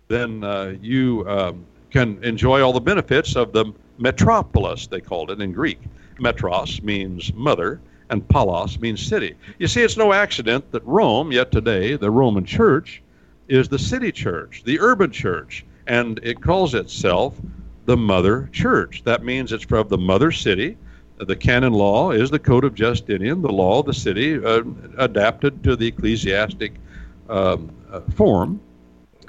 Then uh, you um, can enjoy all the benefits of the metropolis, they called it in Greek. Metros means mother, and polos means city. You see, it's no accident that Rome, yet today, the Roman church, is the city church, the urban church, and it calls itself the mother church. That means it's from the mother city. The canon law is the Code of Justinian, the law of the city, uh, adapted to the ecclesiastic um, uh, form,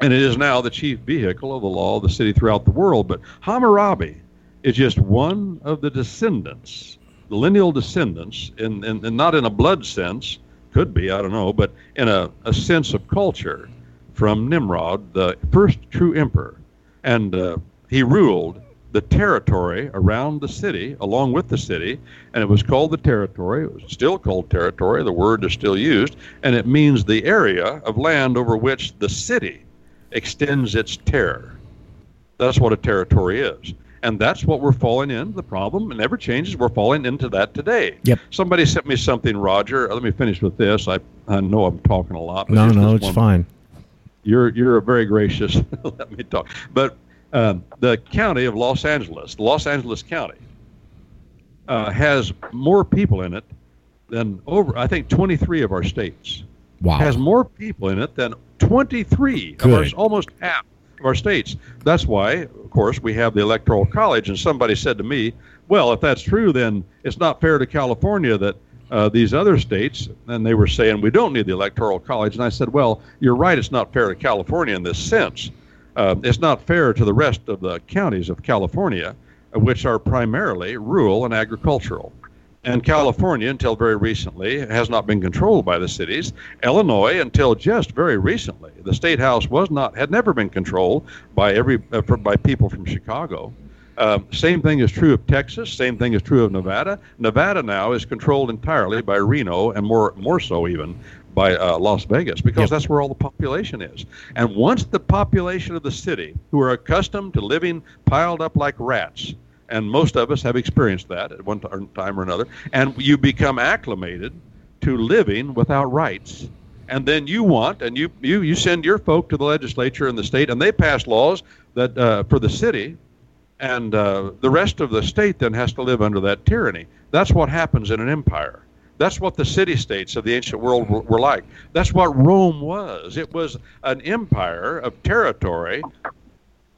and it is now the chief vehicle of the law of the city throughout the world. But Hammurabi is just one of the descendants, the lineal descendants, in, in, in not in a blood sense, could be, I don't know, but in a, a sense of culture from Nimrod, the first true emperor. And uh, he ruled the territory around the city, along with the city, and it was called the territory. It was still called territory. The word is still used, and it means the area of land over which the city extends its terror. That's what a territory is. And that's what we're falling in. The problem it never changes. We're falling into that today. Yep. Somebody sent me something, Roger. Let me finish with this. I, I know I'm talking a lot. But No, no, it's one- fine. You're you're a very gracious. let me talk. But um, the county of Los Angeles, Los Angeles County, uh, has more people in it than over. I think 23 of our states Wow. has more people in it than 23 of our, almost half of our states. That's why, of course, we have the Electoral College. And somebody said to me, well, if that's true, then it's not fair to California that uh, these other states, and they were saying we don't need the Electoral College. And I said, well, you're right, it's not fair to California in this sense. Uh, it's not fair to the rest of the counties of California, uh, which are primarily rural and agricultural. And California, until very recently, has not been controlled by the cities. Illinois, until just very recently, the state house was not had never been controlled by every uh, by people from Chicago. Um, same thing is true of Texas. Same thing is true of Nevada. Nevada now is controlled entirely by Reno, and more more so even by uh, Las Vegas, because Yep. that's where all the population is. And once the population of the city, who are accustomed to living piled up like rats, and most of us have experienced that at one time or another, and you become acclimated to living without rights. And then you want, and you, you, you send your folk to the legislature in the state, and they pass laws that uh, for the city, and uh, the rest of the state then has to live under that tyranny. That's what happens in an empire. That's what the city states of the ancient world were, were like. That's what Rome was. It was an empire of territory,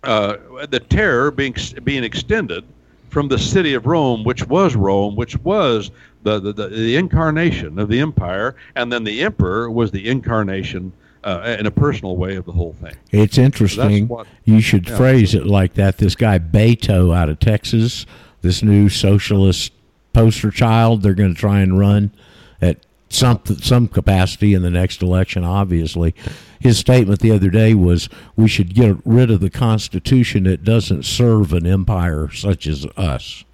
uh, the terror being being extended from the city of Rome, which was Rome, which was the, the, the, the incarnation of the empire, and then the emperor was the incarnation uh, in a personal way of the whole thing. It's interesting. what- you should yeah. phrase it like that. This guy Beto out of Texas, this new socialist poster child, they're going to try and run at some some capacity in the next election. Obviously, his statement the other day was, "We should get rid of the Constitution that doesn't serve an empire such as us."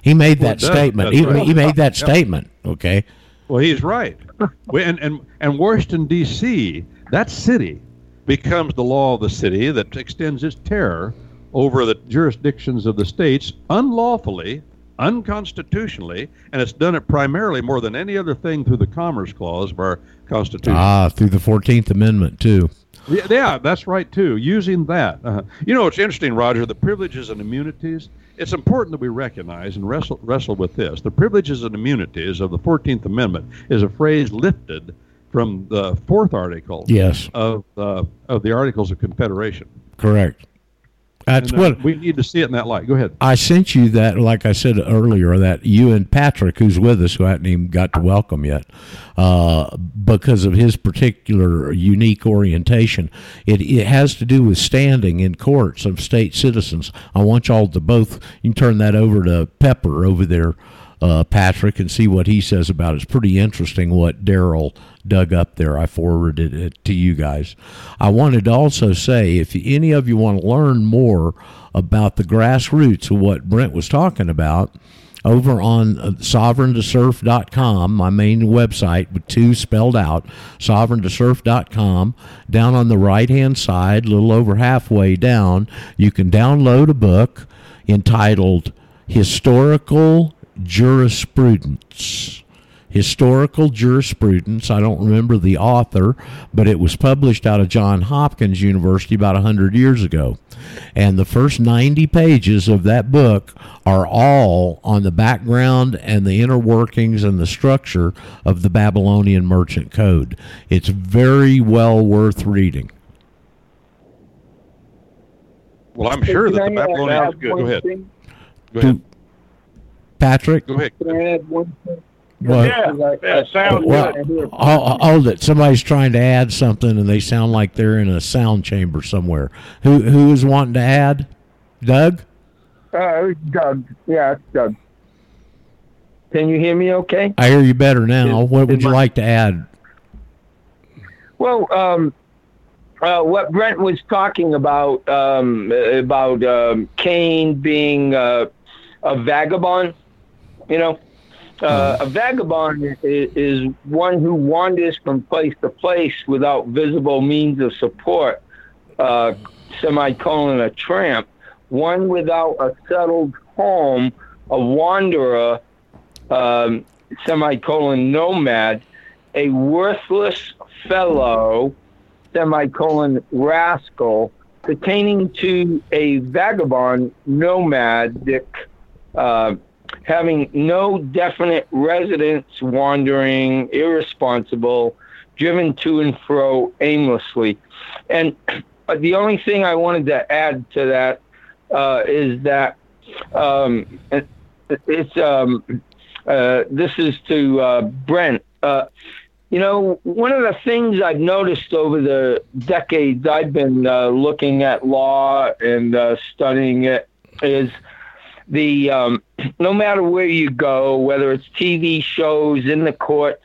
He made Well, that does. statement. He, right. he made that statement. Okay. Well, he's right. And, and, and Washington, D.C., that city becomes the law of the city that extends its terror over the jurisdictions of the states unlawfully, unconstitutionally, and it's done it primarily more than any other thing through the Commerce Clause of our Constitution. Ah, through the Fourteenth Amendment too. Yeah, yeah, that's right too. Using that, uh, you know, it's interesting, Roger. The privileges and immunities. It's important that we recognize and wrestle wrestle with this. The privileges and immunities of the Fourteenth Amendment is a phrase lifted from the fourth article Yes, of uh, of the Articles of Confederation. correct. That's And, uh, what we need to see it in that light. Go ahead. I sent you that, like I said earlier, that you and Patrick, who's with us, who I hadn't even got to welcome yet, uh, because of his particular unique orientation. It, it has to do with standing in courts of state citizens. I want y'all to both, you can turn that over to Pepper over there. Uh, Patrick and see what he says about it. It's pretty interesting what Daryl dug up there. I forwarded it to you guys. I wanted to also say if any of you want to learn more about the grassroots of what Brent was talking about, over on uh, sovereigntosurf.com, my main website with two spelled out, sovereigntosurf.com. Down on the right hand side, a little over halfway down, you can download a book entitled Historical Jurisprudence historical jurisprudence. I don't remember the author, but it was published out of John Hopkins University about 100 years ago. And the first 90 pages of that book are all on the background and the inner workings and the structure of the Babylonian Merchant Code. It's very well worth reading. Well, I'm sure that the Babylonians. Go, go ahead. Go ahead. Patrick? Go ahead. Can I add one thing? Well, yeah, yeah, sounds well, good. hold, hold it. Somebody's trying to add something, and they sound like they're in a sound chamber somewhere. Who who is wanting to add? Doug. Uh, Doug. Yeah, it's Doug. Can you hear me? Okay. I hear you better now. Is- what would you my- like to add? Well, um, uh, what Brent was talking about um, about um, Cain being uh, a vagabond, you know, uh, a vagabond is, is one who wanders from place to place without visible means of support. Uh, semicolon a tramp, one without a settled home, a wanderer, um, semicolon nomad, a worthless fellow, semicolon rascal, pertaining to a vagabond, nomadic, uh, having no definite residence, wandering, irresponsible, driven to and fro aimlessly. And the only thing I wanted to add to that uh, is that um, it, it's um, uh, this is to uh, Brent. Uh, you know, one of the things I've noticed over the decades I've been uh, looking at law and uh, studying it is the um, no matter where you go, whether it's TV shows in the courts,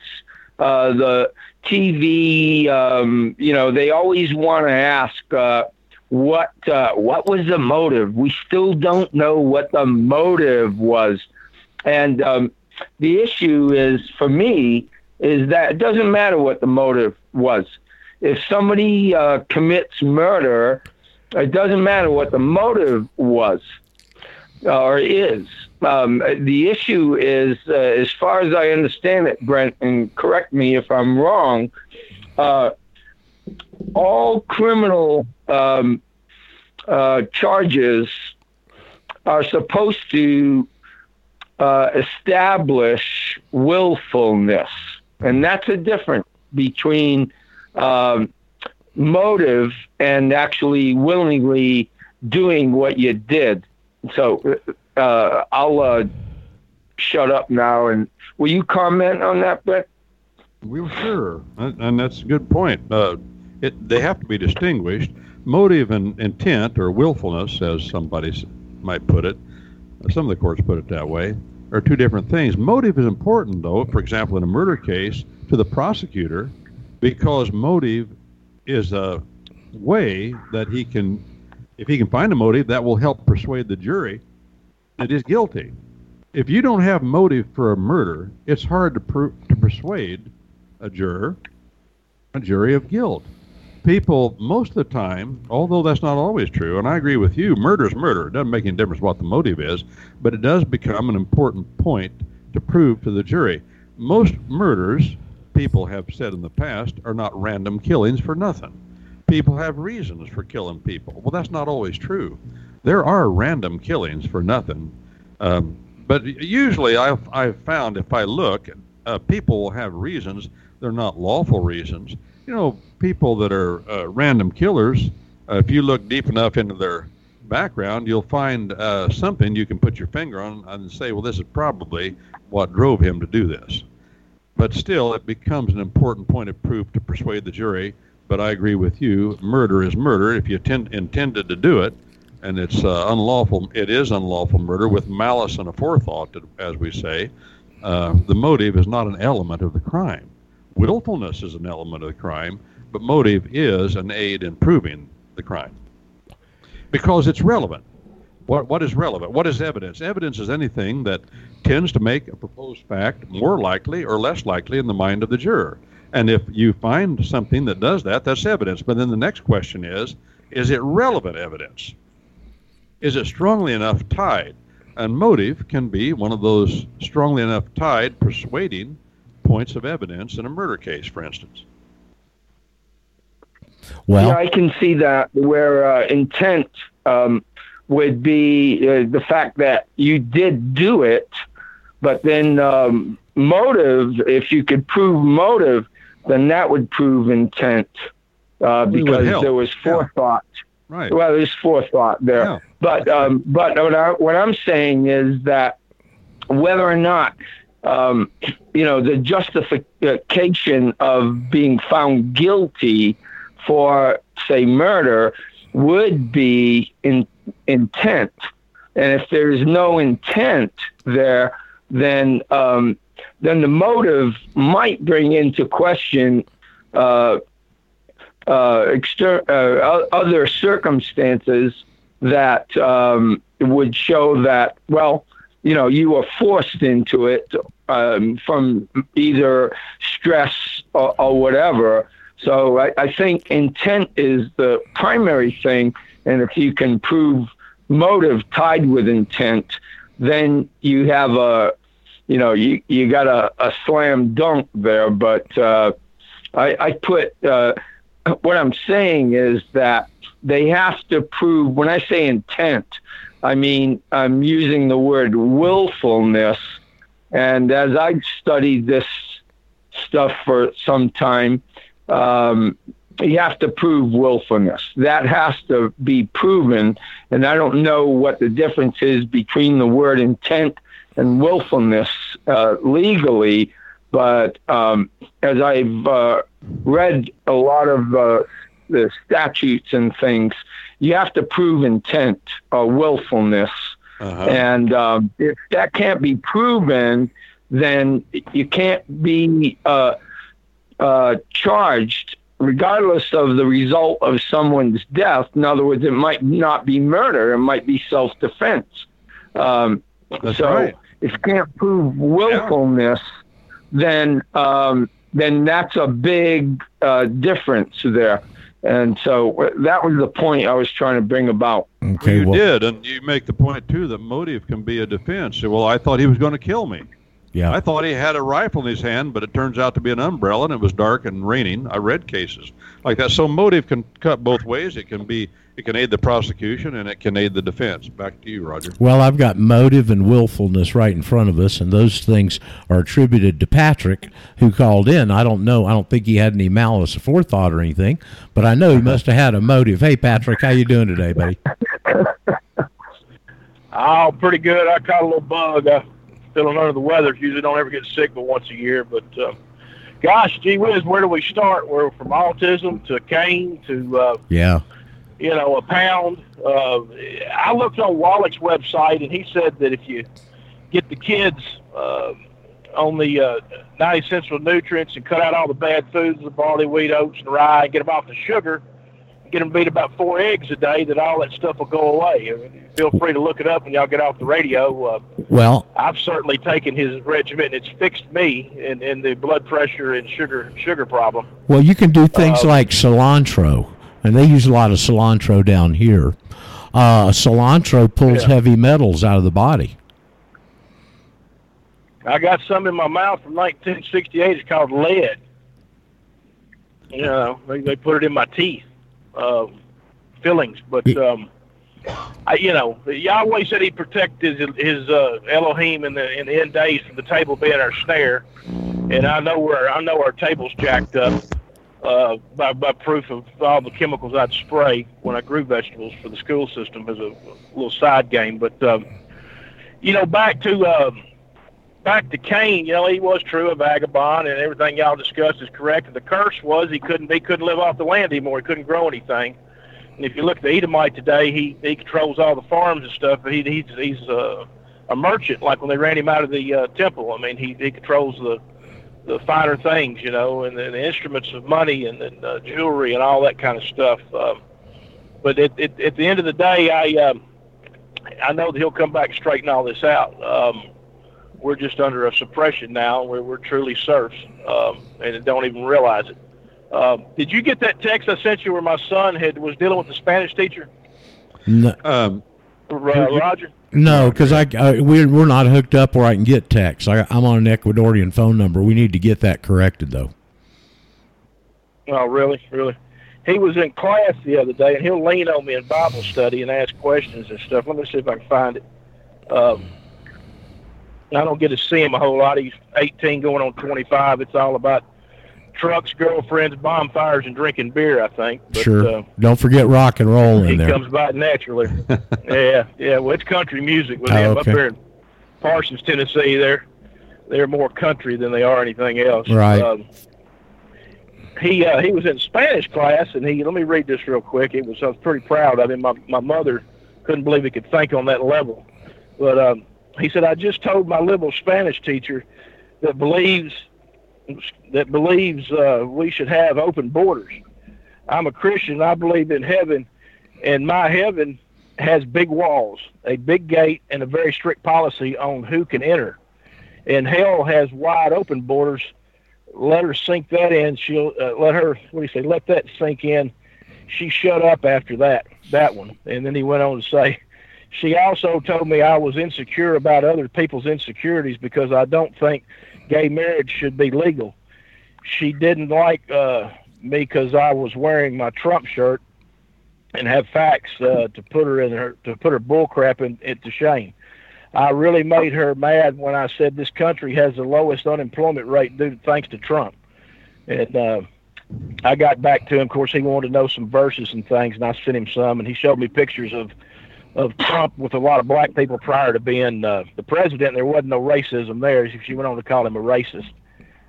uh, the TV, um, you know, they always want to ask uh, what uh, what was the motive. We still don't know what the motive was, and um, the issue is for me is that it doesn't matter what the motive was. If somebody uh, commits murder, it doesn't matter what the motive was or is. Um, the issue is, uh, as far as I understand it, Brent, and correct me if I'm wrong, uh, all criminal um, uh, charges are supposed to uh, establish willfulness. And that's a difference between um, motive and actually willingly doing what you did. So uh, I'll uh, shut up now. And will you comment on that, Brent? Well, sure, and, and that's a good point. Uh, it, they have to be distinguished. Motive and intent, or willfulness, as somebody might put it, some of the courts put it that way, are two different things. Motive is important, though, for example, in a murder case, to the prosecutor, because motive is a way that he can, if he can find a motive, that will help persuade the jury that he's guilty. If you don't have motive for a murder, it's hard to, per- to persuade a juror, a jury of guilt. People, most of the time, although that's not always true, and I agree with you, murder is murder. It doesn't make any difference what the motive is, but it does become an important point to prove to the jury. Most murders, people have said in the past, are not random killings for nothing. People have reasons for killing people. Well, that's not always true. There are random killings for nothing. Um, but usually, I've, I've found if I look, uh, people will have reasons. They're not lawful reasons. You know, people that are uh, random killers, uh, if you look deep enough into their background, you'll find uh, something you can put your finger on and say, well, this is probably what drove him to do this. But still, it becomes an important point of proof to persuade the jury. But I agree with you. Murder is murder. If you ten- intended to do it, and it's uh, unlawful. It is unlawful murder with malice and aforethought, as we say. Uh, the motive is not an element of the crime. Willfulness is an element of the crime, but motive is an aid in proving the crime because it's relevant. What, what is relevant? What is evidence? Evidence is anything that tends to make a proposed fact more likely or less likely in the mind of the juror. And if you find something that does that, that's evidence. But then the next question is is it relevant evidence? Is it strongly enough tied? And motive can be one of those strongly enough tied, persuading points of evidence in a murder case, for instance. Well, yeah, I can see that where uh, intent um, would be uh, the fact that you did do it, but then um, motive, if you could prove motive, then that would prove intent uh, because there was forethought. Yeah. Right. Well, there's forethought there. Yeah. But um, but what, I, what I'm saying is that whether or not um, you know the justification of being found guilty for say murder would be in intent, and if there's no intent there, then um, then the motive might bring into question uh, uh, exter- uh, other circumstances that um, would show that, well, you know, you were forced into it um, from either stress or, or whatever. So I, I, think intent is the primary thing. And if you can prove motive tied with intent, then you have a, you know, you, you got a, a slam dunk there. But uh, I, I put, uh, what I'm saying is that they have to prove, when I say intent, I mean, I'm using the word willfulness. And as I've studied this stuff for some time, um, you have to prove willfulness. That has to be proven. And I don't know what the difference is between the word intent and willfulness uh, legally, but um, as I've uh, read a lot of uh, the statutes and things, you have to prove intent or willfulness. Uh-huh. And um, if that can't be proven, then you can't be uh, uh, charged regardless of the result of someone's death. In other words, it might not be murder, it might be self defense. Um, That's so right. If you can't prove willfulness, then um, then that's a big uh, difference there. And so that was the point I was trying to bring about. okay. you well, did, and you make the point too that motive can be a defense. Well, I thought he was going to kill me. Yeah. I thought he had a rifle in his hand, but it turns out to be an umbrella, and it was dark and raining. I read cases like that. So motive can cut both ways. It can be, it can aid the prosecution, and it can aid the defense. Back to you, Roger. Well, I've got motive and willfulness right in front of us, and those things are attributed to Patrick, who called in. I don't know. I don't think he had any malice aforethought or anything, but I know he must have had a motive. Hey, Patrick, how you doing today, buddy? Oh, pretty good. I caught a little bug. I feeling under the weather. Usually don't ever get sick but once a year. But uh, gosh, gee whiz, where do we start? We're from autism to Cain to uh, Yeah. you know a pound. Uh, I looked on Wallach's website and he said that if you get the kids uh, on the uh, 90 essential nutrients and cut out all the bad foods, the barley, wheat, oats, and rye, get them off the sugar, get them to eat about four eggs a day, that all that stuff will go away. Feel free to look it up when y'all get off the radio. Uh, Well, I've certainly taken his regimen. It's fixed me in, in the blood pressure and sugar sugar problem. well, you can do things Uh, like cilantro, and they use a lot of cilantro down here. Uh, cilantro pulls Yeah. heavy metals out of the body. I got some in my mouth from 1968. It's called lead. You know, they, they put it in my teeth, uh, fillings. But um, I, you know, Yahweh said He'd protect His His uh, Elohim in the in the end days from the table being our snare, and I know where I know our table's jacked up. Uh, by, by proof of all the chemicals I'd spray when I grew vegetables for the school system as a little side game. But um, you know, back to uh, back to Cain, you know, he was true a vagabond, and everything y'all discussed is correct. And the curse was he couldn't he couldn't live off the land anymore. He couldn't grow anything. And if you look at the Edomite today, he he controls all the farms and stuff. But he he's he's uh, a merchant. Like when they ran him out of the uh, temple, I mean, he he controls the the finer things, you know, and the, the instruments of money and, and uh, jewelry and all that kind of stuff. Um, but at, at, at the end of the day, I um, I know that he'll come back and straighten all this out. Um, we're just under a suppression now where we're truly serfs um, and don't even realize it. Um, did you get that text I sent you where my son had was dealing with the Spanish teacher, No, Um, uh, Roger? no, because I, I we're we're not hooked up where I can get text. I, I'm on an Ecuadorian phone number. We need to get that corrected though. Oh, really, really. He was in class the other day, and he'll lean on me in Bible study and ask questions and stuff. Let me see if I can find it. Um, I don't get to see him a whole lot. He's 18, going on 25. It's all about trucks, girlfriends, bonfires, and drinking beer. I think. But, sure. Uh, Don't forget rock and roll he in there. comes by naturally. yeah, yeah. Well, it's country music with Oh, him up okay. here in Parsons, Tennessee. They're they're more country than they are anything else. Right. Um, he uh, he was in Spanish class, and he let me read this real quick. It was I was pretty proud of him. My my mother couldn't believe he could think on that level, but um, he said, "I just told my liberal Spanish teacher that believes that believes uh, we should have open borders. I'm a Christian. I believe in heaven, and my heaven has big walls, a big gate, and a very strict policy on who can enter. And hell has wide open borders. Let her sink that in. She'll uh, let her. What do you say? Let that sink in. She shut up after that. That one. And then he went on to say, she also told me I was insecure about other people's insecurities because I don't think gay marriage should be legal. She didn't like uh, me because I was wearing my Trump shirt and have facts uh, to put her in her to put her bullcrap in, it to shame. I really made her mad when I said this country has the lowest unemployment rate due thanks to Trump. And uh, I got back to him. Of course, he wanted to know some verses and things, and I sent him some, and he showed me pictures of of Trump with a lot of black people prior to being uh, the president. There wasn't no racism there. She went on to call him a racist.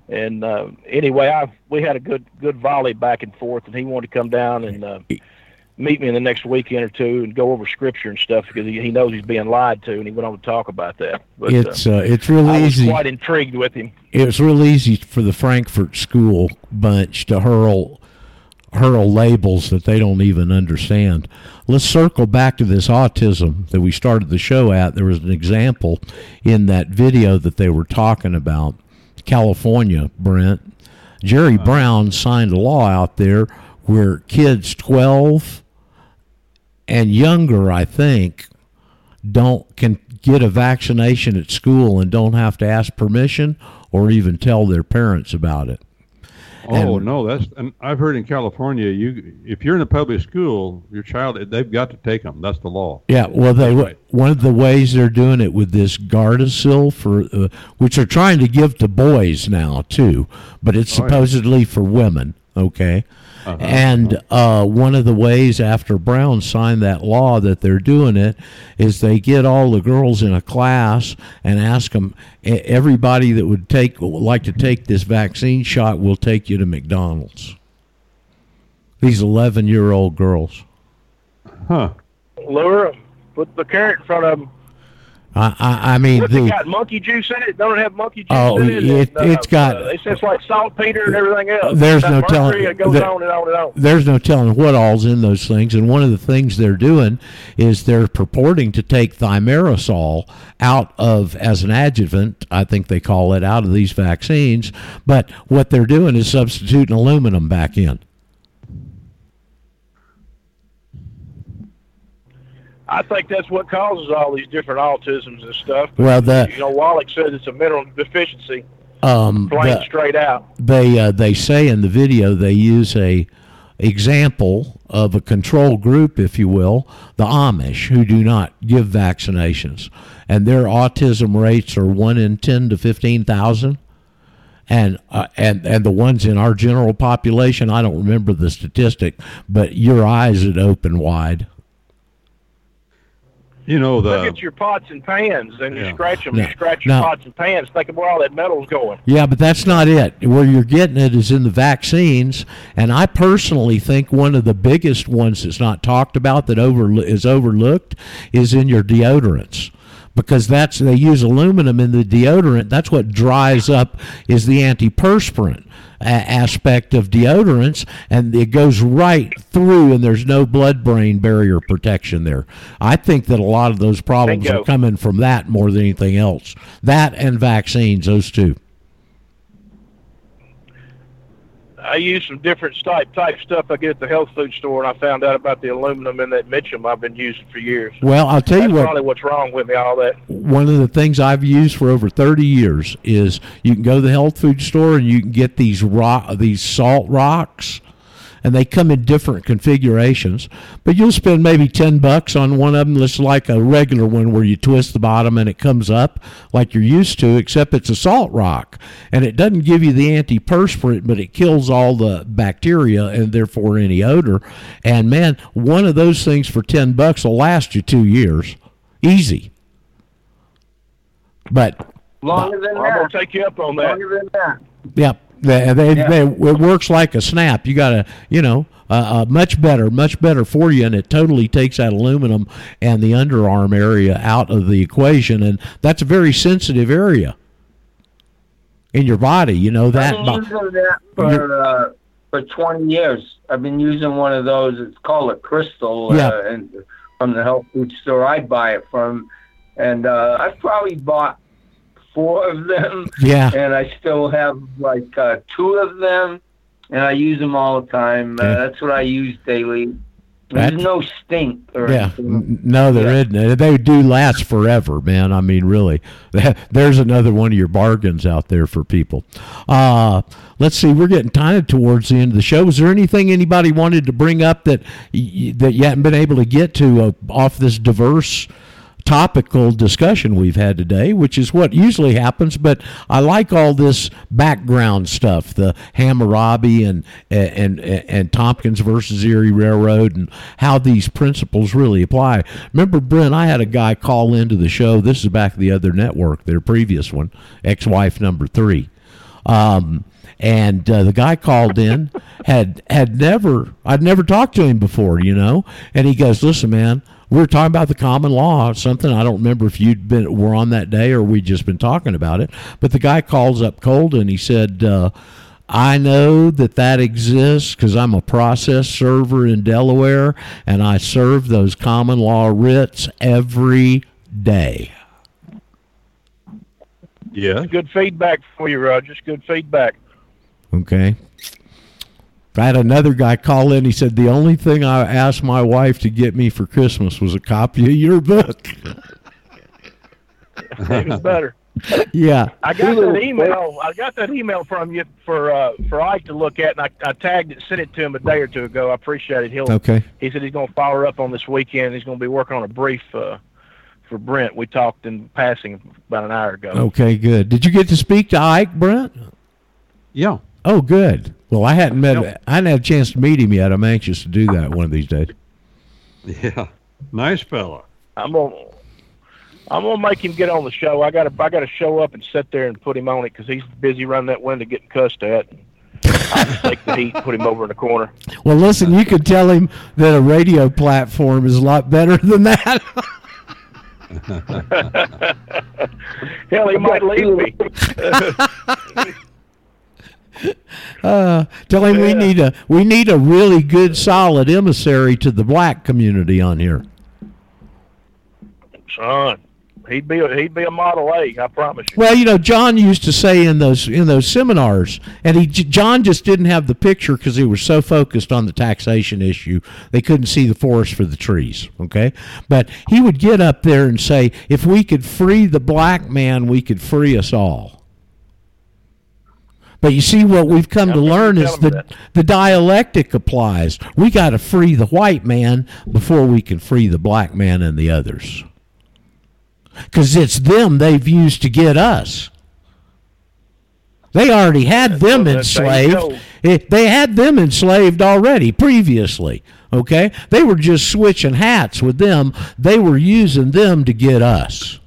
And uh, anyway, I we had a good good volley back and forth, and he wanted to come down and uh, meet me in the next weekend or two and go over scripture and stuff because he, he knows he's being lied to, and he went on to talk about that. But It's uh, uh, it's real I was easy. quite intrigued with him. It's real easy for the Frankfurt School bunch to hurl hurl labels that they don't even understand. Let's circle back to this autism that we started the show at. There was an example in that video that they were talking about. California, Brent. Jerry Brown signed a law out there where kids 12 and younger, I think, don't can get a vaccination at school and don't have to ask permission or even tell their parents about it. Oh And- no, that's and I've heard in California, you if you're in a public school, your child they've got to take them. That's the law. Yeah, well, they Right. one of the ways they're doing it with this Gardasil for uh, which they're trying to give to boys now too, but it's Oh, yeah. supposedly for women. Okay, Uh-huh. and uh, one of the ways after Brown signed that law that they're doing it is they get all the girls in a class and ask them everybody that would take would like to take this vaccine shot will take you to McDonald's. These eleven year old girls. Huh. Lure 'em. Put the carrot in front of them. I, I, I mean, What's the, it got? Monkey juice in it? Don't it have monkey juice Oh, in it? it- And, it's got- Uh, it's just like saltpeter and everything else. There's no telling- It goes there- on and on and on. there's no telling what all's in those things. And one of the things they're doing is they're purporting to take thimerosal out of as an adjuvant. I think they call it out of these vaccines. But what they're doing is substituting aluminum back in. I think that's what causes all these different autisms and stuff. Well, the You know, Wallach says it's a mineral deficiency, um, plain the, straight out. they uh, they say in the video they use a example of a control group, if you will, the Amish, who do not give vaccinations, and their autism rates are one in ten to fifteen thousand. And uh, and and the ones in our general population, I don't remember the statistic, but your eyes would open wide. You know the Look the at your pots and pans, and you Yeah. scratch them. No, You scratch your no. pots and pans. Think of where all that metal's going. Yeah, but that's not it. Where you're getting it is in the vaccines, and I personally think one of the biggest ones that's not talked about that over is overlooked is in your deodorants. Because that's they use aluminum in the deodorant. That's what dries up is the antiperspirant a- aspect of deodorants, and it goes right through, and there's no blood-brain barrier protection there. I think that a lot of those problems are coming from that more than anything else. That and vaccines, those two. I use some different type type stuff I get at the health food store, and I found out about the aluminum in that Mitchum I've been using for years. Well, I'll tell That's you what. probably what's wrong with me. All that. One of the things I've used for over 30 years is you can go to the health food store and you can get these rock, these salt rocks, and they come in different configurations. But you'll spend maybe 10 bucks on one of them that's like a regular one where you twist the bottom and it comes up like you're used to, except it's a salt rock. And it doesn't give you the antiperspirant, but it kills all the bacteria and therefore any odor. And man, one of those things for 10 bucks will last you two years. Easy. But Longer than Well, I'm gonna take you up on that. Longer than that. Yep. They, they, Yeah. they, it works like a snap. You got to, you know, uh, uh, much better, much better for you, and it totally takes that aluminum and the underarm area out of the equation, and that's a very sensitive area in your body. You know that. I've been using that for uh, for 20 years. I've been using one of those. It's called a crystal, Yeah. uh, and from the health food store I buy it from, and uh, I've probably bought four of them, yeah. and I still have like uh, two of them, and I use them all the time. Uh, that's what I use daily. There's That's- no stink or Yeah, anything. No, there Yeah. not They do last forever, man. I mean, really. There's another one of your bargains out there for people. Uh, let's see. We're getting kind of towards the end of the show. Is there anything anybody wanted to bring up that that you hadn't been able to get to uh, off this diverse? Topical discussion we've had today, which is what usually happens. But I like all this background stuff, the Hammurabi and and and, and Tompkins versus Erie Railroad, and how these principles really apply. Remember, Brent, I had a guy call into the show. This is back the other network, their previous one, ex-wife number three. Um, and uh, the guy called in had had never I'd never talked to him before, you know. And he goes, "Listen, man, we were talking about the common law, something I don't remember if you'd been were on that day or we'd just been talking about it. But the guy calls up cold and he said." Uh, I know that that exists because I'm a process server in Delaware and I serve those common law writs every day. yeah. Good feedback for you, Rogers. Good feedback. Okay. I had another guy call in. He said, The only thing I asked my wife to get me for Christmas was a copy of your book. Even better. yeah. I got that email. I got that email from you for uh, for Ike to look at, and I, I tagged it, sent it to him a day or two ago. I appreciate it. He'll. Okay. He said he's going to follow up on this weekend. He's going to be working on a brief uh, for Brent. We talked in passing about an hour ago. Okay, good. Did you get to speak to Ike, Brent? Yeah. Oh, good. Well, I hadn't met. Nope. I hadn't had a chance to meet him yet. I'm anxious to do that one of these days. Yeah. Nice fella. I'm gonna I'm gonna make him get on the show. I got to I got to show up and sit there and put him on it because he's busy running that window getting cussed at. I'll just take the heat, put him over in the corner. Well, listen, you could tell him that a radio platform is a lot better than that. Hell, he might leave me. Uh, tell him we need a we need a really good, solid emissary to the black community on here. Son, he'd be a, he'd be a Model A. I promise you. Well, you know, John used to say in those in those seminars, and he John just didn't have the picture because he was so focused on the taxation issue, they couldn't see the forest for the trees. Okay, but he would get up there and say, "If we could free the black man, we could free us all." But you see, what we've come I to learn is the that. the dialectic applies. We got to free the white man before we can free the black man and the others because it's them they've used to get us. They already had them Well, that's how you enslaved. It, they had them enslaved already previously. Okay? They were just switching hats with them. They were using them to get us.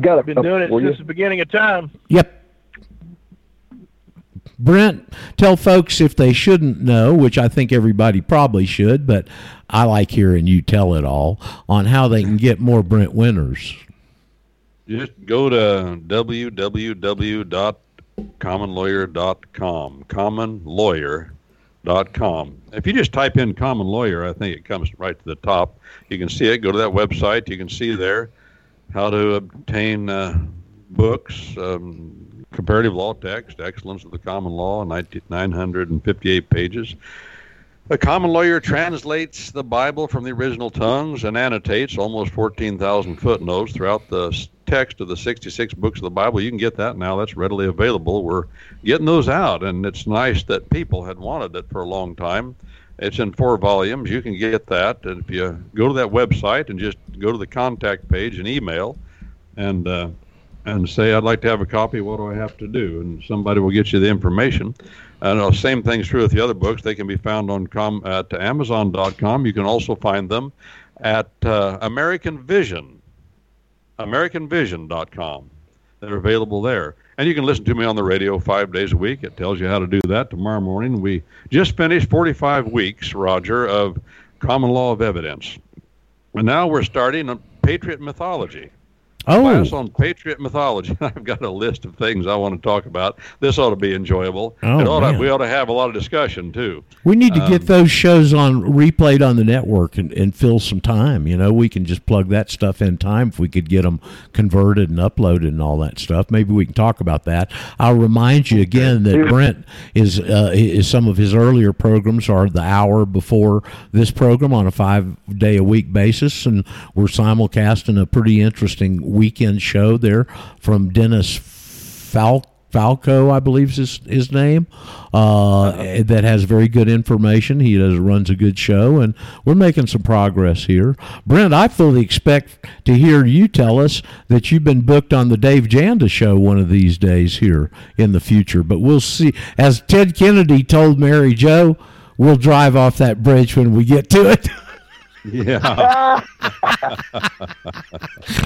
Got it. Been doing it for you. since the beginning of time. Yep. Brent, tell folks if they shouldn't know, which I think everybody probably should, but I like hearing you tell it all on how they can get more Brent Winters. Just go to www.commonlawyer.com. Commonlawyer.com. If you just type in common lawyer, I think it comes right to the top. You can see it. Go to that website. You can see there how to obtain uh, books, um, comparative law text, excellence of the common law, 19, 958 pages. A common lawyer translates the Bible from the original tongues and annotates almost 14,000 footnotes throughout the text of the 66 books of the Bible. You can get that now. That's readily available. We're getting those out, and it's nice that people had wanted it for a long time. It's in four volumes. You can get that. And if you go to that website and just go to the contact page and email and uh, and say, I'd like to have a copy, what do I have to do? And somebody will get you the information. And the same thing's true with the other books. They can be found on com, at Amazon.com. You can also find them at uh, American Vision, AmericanVision.com. They're available there. And you can listen to me on the radio five days a week. It tells you how to do that. Tomorrow morning, we just finished 45 weeks, Roger, of common law of evidence. And now we're starting on Patriot mythology Oh, class on Patriot mythology. I've got a list of things I want to talk about. This ought to be enjoyable. Oh, It ought to- we ought to have a lot of discussion too. we need to get um, those shows on replayed on the network and, and fill some time. You know, we can just plug that stuff in time if we could get them converted and uploaded and all that stuff. Maybe we can talk about that. I'll remind you again that Brent is uh, is some of his earlier programs are the hour before this program on a five day a week basis, and we're simulcasting a pretty interesting weekend show there from Dennis Falk. Falco, I believe is his, his name, uh, that has very good information. He does runs a good show, and we're making some progress here. Brent, I fully expect to hear you tell us that you've been booked on the Dave Janda show one of these days here in the future. But we'll see. As Ted Kennedy told Mary Jo, we'll drive off that bridge when we get to it. Yeah,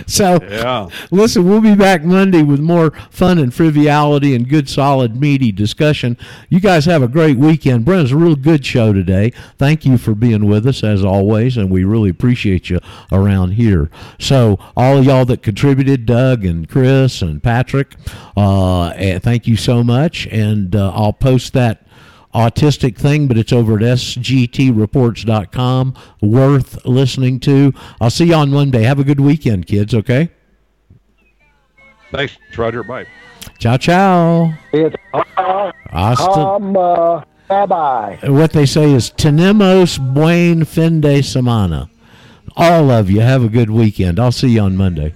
so yeah. Listen, we'll be back Monday with more fun and frivolity and good, solid, meaty discussion. You guys have a great weekend. Brent, it's a real good show today. Thank you for being with us as always, and we really appreciate you around here. So, all of y'all that contributed, Doug and Chris and Patrick, uh, thank you so much. And uh, I'll post that autistic thing, but it's over at sgtreports.com. Worth listening to. I'll see you on Monday. Have a good weekend, kids, okay? Thanks, Roger. Bye. Ciao, ciao. It's uh, um, uh, bye bye. What they say is tenemos buen fin de semana. All of you have a good weekend. I'll see you on Monday.